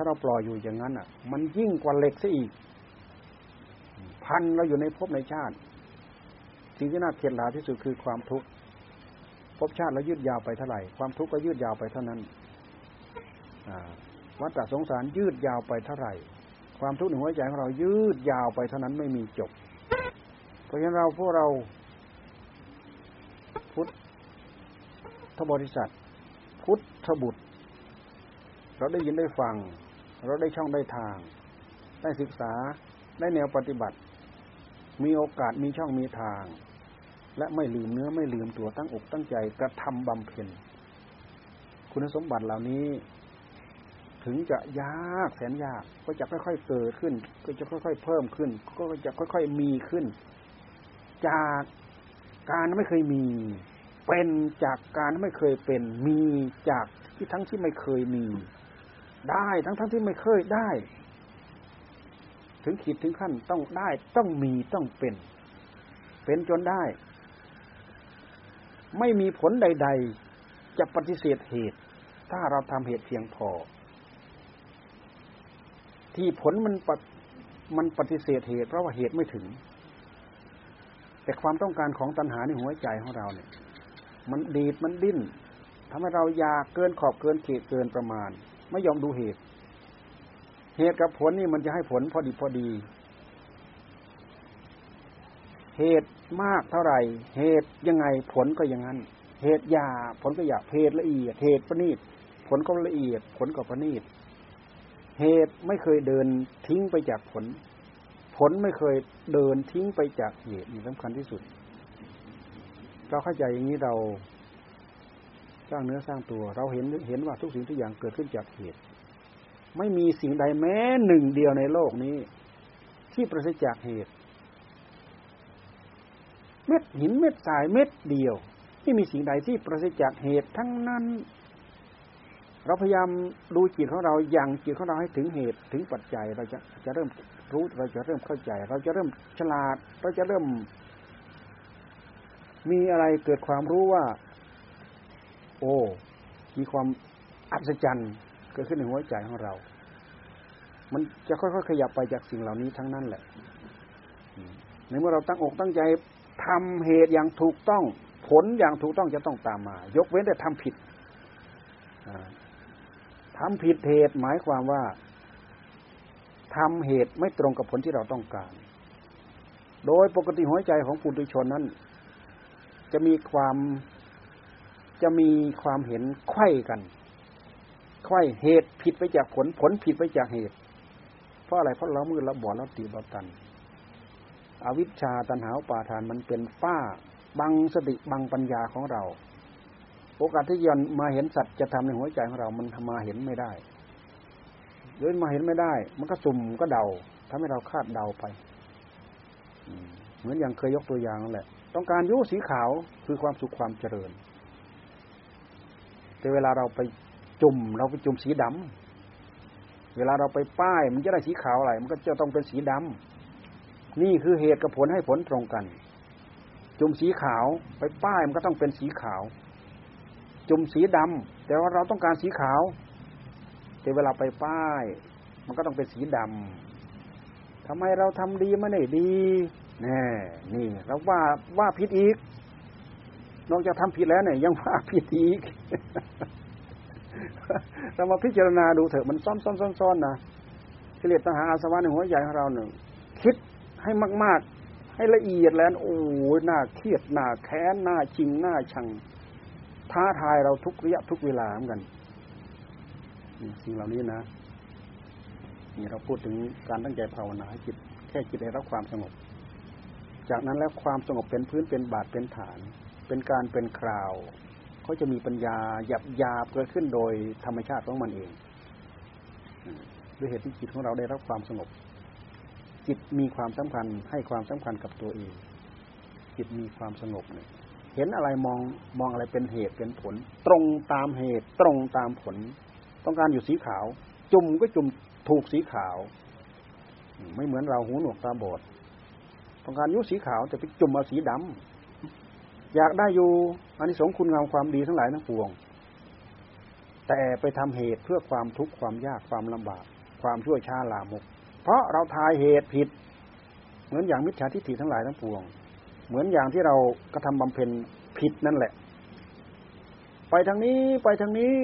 ถ้าเราปล่อยอยู่อย่างนั้นอะ มันยิ่งกว่าเหล็กซะอีก พันเราอยู่ในภพในชาติ สิ่งที่น่าเขียดหลาที่สุดคือความทุกข์ภพชาติเรายืดยาวไปเท่าไหร่ ความทุกข์ก็ยืดยาวไปเท่านั้นวัฏสงสารยืดยาวไปเท่าไหร่ ความทุกข์ในหัวใจของเรายืดยาวไปเท่านั้นไม่มีจบ เพราะฉะนั้นเราพวกเรา พุทธบริษัท พุทธบุตร เราได้ยินได้ฟัง เราได้ช่องได้ทาง ได้ศึกษาได้แนวปฏิบัติ มีโอกาสมีช่องมีทาง และไม่ลืมเนื้อไม่ลืมตัวตั้งอกตั้งใจกระทำบำเพ็ญคุณสมบัติเหล่านี้ ถึงจะยากแสนยากก็จะค่อยๆเกิดขึ้น ก็จะค่อยๆเพิ่มขึ้น ก็จะค่อยๆมีขึ้น จากการไม่เคยมี เป็นจากการไม่เคยเป็นมีจากที่ทั้งที่ไม่เคยมี ได้ทั้งทั้งที่ไม่เคยได้ ถึงขีดถึงขั้นต้องได้ต้องมีต้องเป็น เป็นจนได้ ไม่มีผลใด ๆ จะปฏิเสธเหตุ ถ้าเราทำเหตุเพียงพอ ที่ผลมันปมันปฏิเสธเหตุเพราะว่าเหตุไม่ถึง แต่ความต้องการของตัณหาในหัวใจของเราเนี่ย มันดีดมันดิ้นทำให้เราอยากเกินขอบเกินเขตเกินประมาณ ไม่ยอมดูเหตุ เหตุกับผลนี่มันจะให้ผลพอดีพอดี เหตุมากเท่าไหร่ เหตุยังไงผลก็อย่างนั้น เหตุยาผลก็อยาเหตุละเอียด เหตุประณีตผลก็ละเอียด ผลก็ประณีตเหตุไม่เคยเดินทิ้งไปจากผล ผลไม่เคยเดินทิ้งไปจากเหตุนี่สำคัญที่สุด เราเข้าใจอย่างนี้เรา สร้างเนื้อสร้างตัว เราเห็นเห็นว่าทุกสิ่งทุกอย่างเกิดขึ้นจากเหตุ ไม่มีสิ่งใดแม้หนึ่งเดียวในโลกนี้ ที่ประสิทธิจากเหตุ เม็ดหินเม็ดทรายเม็ดเดียวที่มีสิ่งใดที่ประสิทธิจากเหตุทั้งนั้น เราพยายามดูจิตของเราอย่างจิตของเราให้ถึงเหตุถึงปัจจัยเราจะจะเริ่มรู้เราจะเริ่มเข้าใจ เราจะเริ่มฉลาด เราจะเริ่ม มีอะไรเกิดความรู้ว่า โอ้ มีความอัศจรรย์เกิดขึ้นในหัวใจของเรา มันจะค่อยๆขยับไปจากสิ่งเหล่านี้ทั้งนั้นแหละในเมื่อเราตั้งอกตั้งใจทำเหตุอย่างถูกต้อง ผลอย่างถูกต้องจะต้องตามมา ยกเว้นแต่ทำผิดทำผิดเหตุหมายความว่าทำเหตุไม่ตรงกับผลที่เราต้องการ โดยปกติหัวใจของปุถุชนนั้น จะมีความ จะมีความเห็นไข้กันไข้เหตุผิดไปจากผลผลผิดไปจากเหตุ เพราะอะไรเพราะเรามือเราบอดเราตีเราตัน อวิชชาตันหาวปาทานมันเป็นฝ้าบังสติบังปัญญาของเรา โอกาสที่ยนมาเห็นสัตว์จะทำในหัวใจของเรามันทำมาเห็นไม่ได้เดินมาเห็นไม่ได้ มันก็สุ่มก็เดาทำให้เราคาดเดาไปเหมือนอย่างเคยยกตัวอย่างนั่นแหละ ต้องการยุสีขาวคือความสุขความเจริญ แต่เวลาเราไปจุ่มเราไปจุ่มสีดำเวลาเราไปป้าย มันจะได้สีขาวอะไร มันก็จะต้องเป็นสีดำนี่คือเหตุกับผลให้ผลตรงกัน จุ่มสีขาวไปป้ายมันก็ต้องเป็นสีขาว จุ่มสีดำแต่ว่าเราต้องการสีขาว แต่เวลาไปป้าย มันก็ต้องเป็นสีดำทำไมเราทำดีไม่ได้ดีแน่นี่เราว่าว่าผิดอีก นอกจากทำผิดแล้วเนี่ยยังว่าผิดอีกเรามาพิจารณาดูเถอะมันซ้อนซ้อนซ้อนซ้อนนะกิเลสตัณหาอาสวะในหัวใจของเราหนึ่งคิดให้มาก ๆ ให้ละเอียดแล้วโอ้ยน่าเครียดน่าแค้นน่าชิงน่าชัง ท้าทายเราทุกระยะทุกเวลาเหมือนกันสิ่งเหล่านี้นะนี่เราพูดถึงการตั้งใจภาวนาให้จิตแค่จิตได้รับความสงบ จากนั้นแล้วความสงบเป็นพื้นเป็นบาทเป็นฐาน เป็นการเป็นคราวเขาจะมีปัญญาหยับยาเกิดขึ้นโดยธรรมชาติของมันเองด้วยเหตุที่จิตของเราได้รับความสงบ จิตมีความสำคัญให้ความสำคัญกับตัวเอง จิตมีความสงบเนี่ยเห็นอะไรมองมองอะไรเป็นเหตุเป็นผล ตรงตามเหตุ ตรงตามผล ต้องการอยู่สีขาว จุ่มก็จุ่มถูกสีขาว ไม่เหมือนเราหูหนวกตาบอดต้องการยุสีขาวแต่ไปจุ่มเอาสีดำ อยากได้อยู่อันนี้สงคุณงามความดีทั้งหลายทั้งปวง แต่ไปทำเหตุเพื่อความทุกข์ความยากความลำบาก ความชั่วยชาลามก เพราะเราทายเหตุผิด เหมือนอย่างมิจฉาทิฏฐิทั้งหลายทั้งปวง เหมือนอย่างที่เรากระทำบำเพ็ญผิดนั่นแหละ ไปทางนี้ไปทางนี้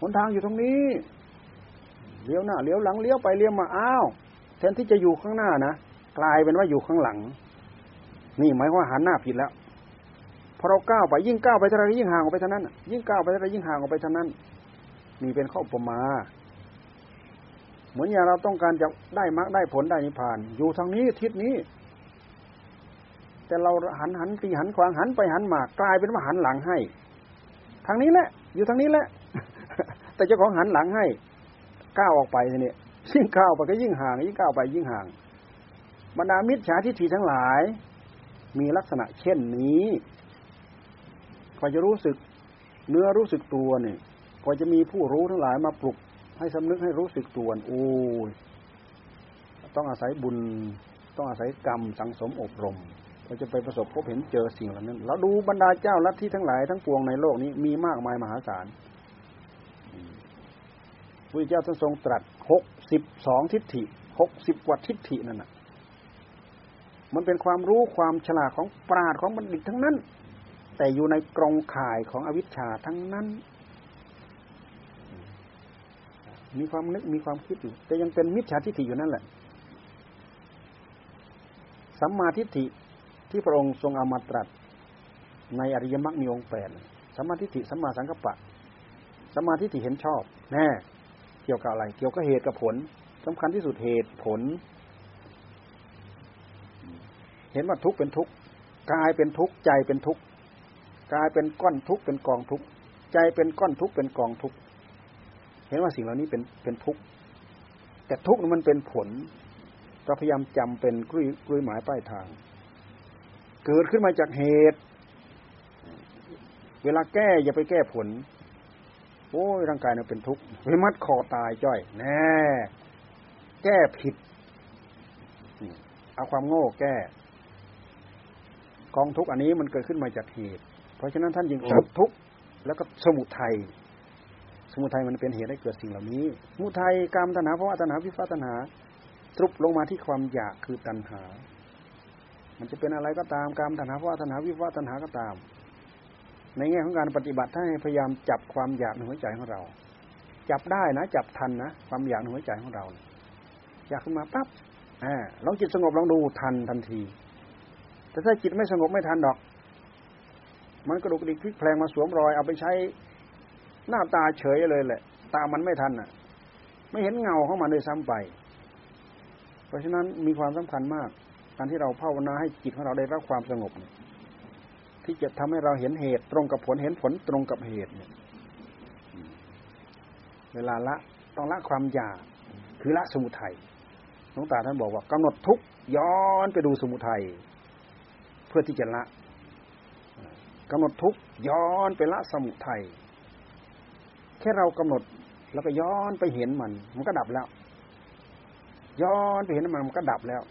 หนทางอยู่ตรงนี้เลี้ยวหน้าเลี้ยวหลังเลี้ยวไปเลี้ยวมาอ้าวแททนที่จะอยู่ข้างหน้านะกลายเป็นว่าอยู่ข้างหลัง นี่หมายว่าหันหน้าผิดแล้ว พอเราก้าวไปยิ่งก้าวไปเท่าไรยิ่งห่างออกไปเท่านั้น ยิ่งก้าวไปเท่าไรยิ่งห่างออกไปเท่านั้นนี่เป็นข้อประมาเหมือนอย่างเราต้องการจะได้มรรคได้ผลได้นิพพาน อยู่ทางนี้ทิศนี้ แต่เราหันหันตีหันขวางหันไปหันมากลายเป็นว่าหันหลังให้ ทางนี้แหละ อยู่ทางนี้แหละ แต่เจ้าของหันหลังให้ก้าวออกไปเนี่ยยิ่งก้าวไปก็ยิ่งห่างยิ่งก้าวไปยิ่งห่างบรรดามิจฉาทิฏฐิทั้งหลาย มีลักษณะเช่นนี้ กว่าจะรู้สึก เนื้อรู้สึกตัวเนี่ยกว่าจะมีผู้รู้ทั้งหลายมาปลุก ให้สำนึกให้รู้สึกตัวโอ้ยต้องอาศัยบุญ ต้องอาศัยกรรมสังสมอบรมเราจะไปประสบพบเห็นเจอสิ่งเหล่านั้น เราดูบรรดาเจ้าลัทธิทั้งหลายทั้งปวงในโลกนี้มีมากมายมหาศาลพระเจ้าท่านทรงตรัสหกสิบสองทิฏฐิหกสิบกว่าทิฏฐินั่นน่ะ มันเป็นความรู้ความฉลาดของปราดของบัณฑิตทั้งนั้น แต่อยู่ในกรงข่ายของอวิชชาทั้งนั้น มีความนึกมีความคิดอยู่ แต่ยังเป็นมิจฉาทิฏฐิอยู่นั่นแหละ สัมมาทิฏฐิที่พระองค์ทรงเอามาตรัส ในอริยมรรคมีองค์แปดสัมมาทิฏฐิสัมมาสังกัปปะสัมมาทิฏฐิเห็นชอบ แน่ เกี่ยวกับอะไร เกี่ยวกับเหตุกับผลสำคัญที่สุดเหตุผล เห็นว่าทุกข์เป็นทุกข์กายเป็นทุกข์ใจเป็นทุกข์ กายเป็นก้อนทุกข์เป็นกองทุกข์ใจเป็นก้อนทุกข์เป็นกองทุกข์เห็นว่าสิ่งเหล่านี้เป็นเป็นทุกข์แต่ทุกข์มันเป็นผลเราพยายามจำเป็นกลุยกลุยหมายป้ายทาง เกิดขึ้นมาจากเหตุ เวลาแก้อย่าไปแก้ผล โอ้ยร่างกายเนี่ยเป็นทุกข์ไปมัดคอตายจ้อย แน่ แก้ผิดเอาความโง่แก้ กองทุกอันนี้มันเกิดขึ้นมาจากเหตุ ราะฉะนั้นท่านยิงตัดทุกแล้วก็สมุทัยสมุทัยมันเป็นเหตุให้เกิดสิ่งเหล่านี้สมุทัยกรรมตัณหาเพราะตัณหาวิฟัตัณหาตรุปลงมาที่ความอยากคือตัณหา มันจะเป็นอะไรก็ตามกรรมตัณหาเพราะตัณหาวิฟัตัณหาก็ตาม ในแง่ของการปฏิบัติถ้าให้พยายามจับความอยากในหัวใจของเรา จับได้นะจับทันนะความอยากในหัวใจของเรา อยากขึ้นมาปั๊บอ่าลองจิตสงบลองดูทันทันที แต่ถ้าจิตไม่สงบไม่ทันดอก มันกระดุกดิกพลิกแพลงมาสวมรอย เอาไปใช้หน้าตาเฉยเลยแหละ ตามันไม่ทันอะ ไม่เห็นเงาเข้ามาเลยซ้ำไป เพราะฉะนั้นมีความสำคัญมาก การที่เราภาวนาให้จิตของเราได้รับความสงบ ที่จะทำให้เราเห็นเหตุตรงกับผลเห็นผลตรงกับเหตุเนี่ยเวลาละต้องละความอยากคือละสมุทัยหลวงตาท่านบอกว่ากำหนดทุกย้อนไปดูสมุทัยพื่อที่จะละ กำหนดทุกย้อนไปละสมุทัยแค่เรากำหนดแล้วก็ย้อนไปเห็นมัน มันก็ดับแล้ว ย้อนไปเห็นมันมันก็ดับแล้ว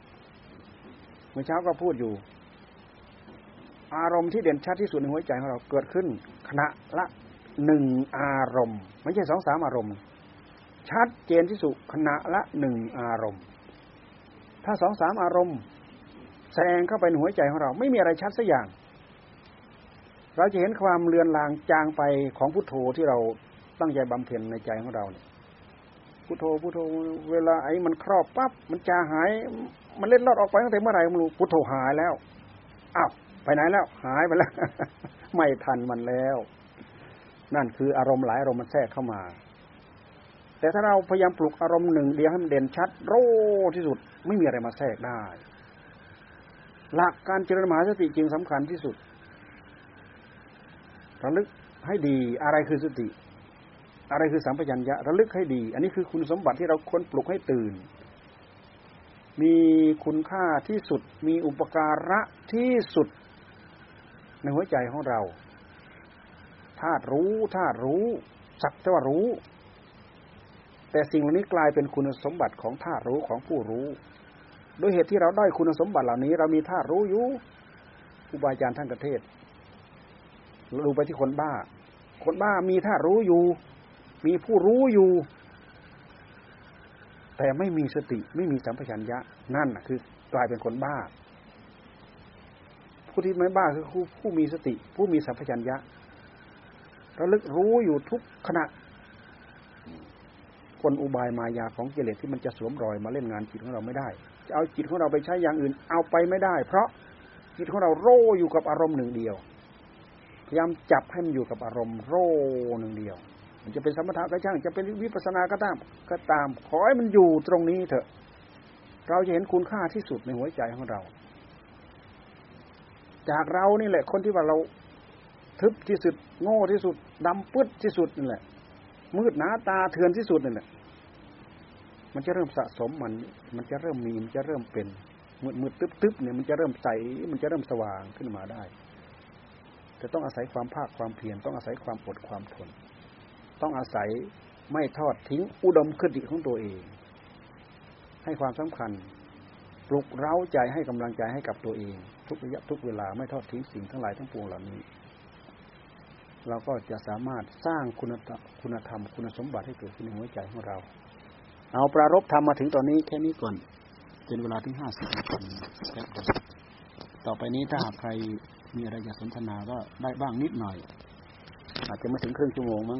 เมื่อเช้าก็พูดอยู่ อารมณ์ที่เด่นชัดที่สุดในหัวใจของเราเกิดขึ้นขณะละหนึ่งอารมณ์ ไม่ใช่สองสามอารมณ์ ชัดเจนที่สุดขณะละหนึ่งอารมณ์ ถ้าสองสามอารมณ์ แสงเข้าไปในหัวใจของเรา ไม่มีอะไรชัดสักอย่าง เราจะเห็นความเลือนลางจางไปของพุทโธที่เราตั้งใจบำเพ็ญในใจของเราเนี่ยพุทโธพุทโธเวลาไอ้มันครอบปั๊บมันจาหาย มันเล่นลอดออกไปตั้งแต่เมื่อไหร่ไม่รู้พุทโธหายแล้วอ้าวไปไหนแล้ว หายไปแล้ว ไม่ทันมันแล้ว นั่นคืออารมณ์หลายอารมณ์มันแทรกเข้ามา แต่ถ้าเราพยายามปลุกอารมณ์หนึ่งเดียวให้มันเด่นชัด โรที่สุดไม่มีอะไรมาแทรกได้ หลักการเจริญมหาสติจึงสำคัญที่สุด ระลึกให้ดี อะไรคือสติ อะไรคือสัมปชัญญะระลึกให้ดี อันนี้คือคุณสมบัติที่เราค้นปลุกให้ตื่น มีคุณค่าที่สุด มีอุปการะที่สุด ในหัวใจของเราธาตุรู้ธาตุรู้สักแต่ว่ารู้ แต่สิ่งเหล่านี้กลายเป็นคุณสมบัติของธาตุรู้ของผู้รู้ด้วยเหตุที่เราได้คุณสมบัติเหล่านี้ เรามีท่ารู้อยู่อุบาจารย์ท่านกเทศ ดูไปที่คนบ้า คนบ้ามีท่ารู้อยู่ มีผู้รู้อยู่ แต่ไม่มีสติไม่มีสัมปชัญญะ นั่นคือ กลายเป็นคนบ้า ผู้ที่ไม่บ้าคือผู้ผู้มีสติ ผู้มีสัมปชัญญะระลึกรู้อยู่ทุกขณะกลอุบายมายาของกิเลสที่มันจะสวมรอยมาเล่นงานจิตของเราไม่ได้ จะเอาจิตของเราไปใช้อย่างอื่น เอาไปไม่ได้ เพราะจิตของเราโร่อยู่กับอารมณ์หนึ่งเดียว ยายามจับให้มันอยู่กับอารมณ์โร่หนึ่งเดียว มันจะเป็นสมถะก็ช่าง จะเป็นวิปัสสนาก็ตาม ก็ตาม ขอให้มันอยู่ตรงนี้เถอะ เราจะเห็นคุณค่าที่สุดในหัวใจของเรา จากเรานี่แหละ คนที่ว่าเราทึบที่สุด โง่ที่สุดดำปึ๊ดที่สุดนั่แหละ มืดหนาตาเถือนที่สุดนั่แหละ มันจะเริ่มสะสมมัน มันจะเริ่มมี มันจะเริ่มเป็นมืดมืดตึ๊บตึ๊บเนี่ยมันจะเริ่มใส มันจะเริ่มสว่างขึ้นมาได้ จะต้องอาศัยความภาคความเพียรต้องอาศัยความอดความทน ต้องอาศัยไม่ทอดทิ้งอุดมคติของตัวเอง ให้ความสำคัญปลุกเร้าใจให้กำลังใจให้กับตัวเอง ทุกระยะทุกเวลาไม่ทอดทิ้งสิ่งทั้งหลายทั้งปวงเหล่านี้ เราก็จะสามารถสร้างคุณธรรมคุณธรรมคุณสมบัติให้เกิดขึ้นในหัวใจของเรา เอาปรารบทำมมาถึงตอนนี้แค่นี้ก่อนเป็นเวลาที่ห้าสิบนาทีต่อไปนี้ถ้าหากใคร มีอะไรอยากสนทนาก็ได้บ้างนิดหน่อย อาจจะไม่ถึงครึ่งชั่วโมงมั้ง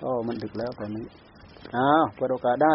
ก็มันดึกแล้วตอนนี้อ้าวเปิดโอกาสได้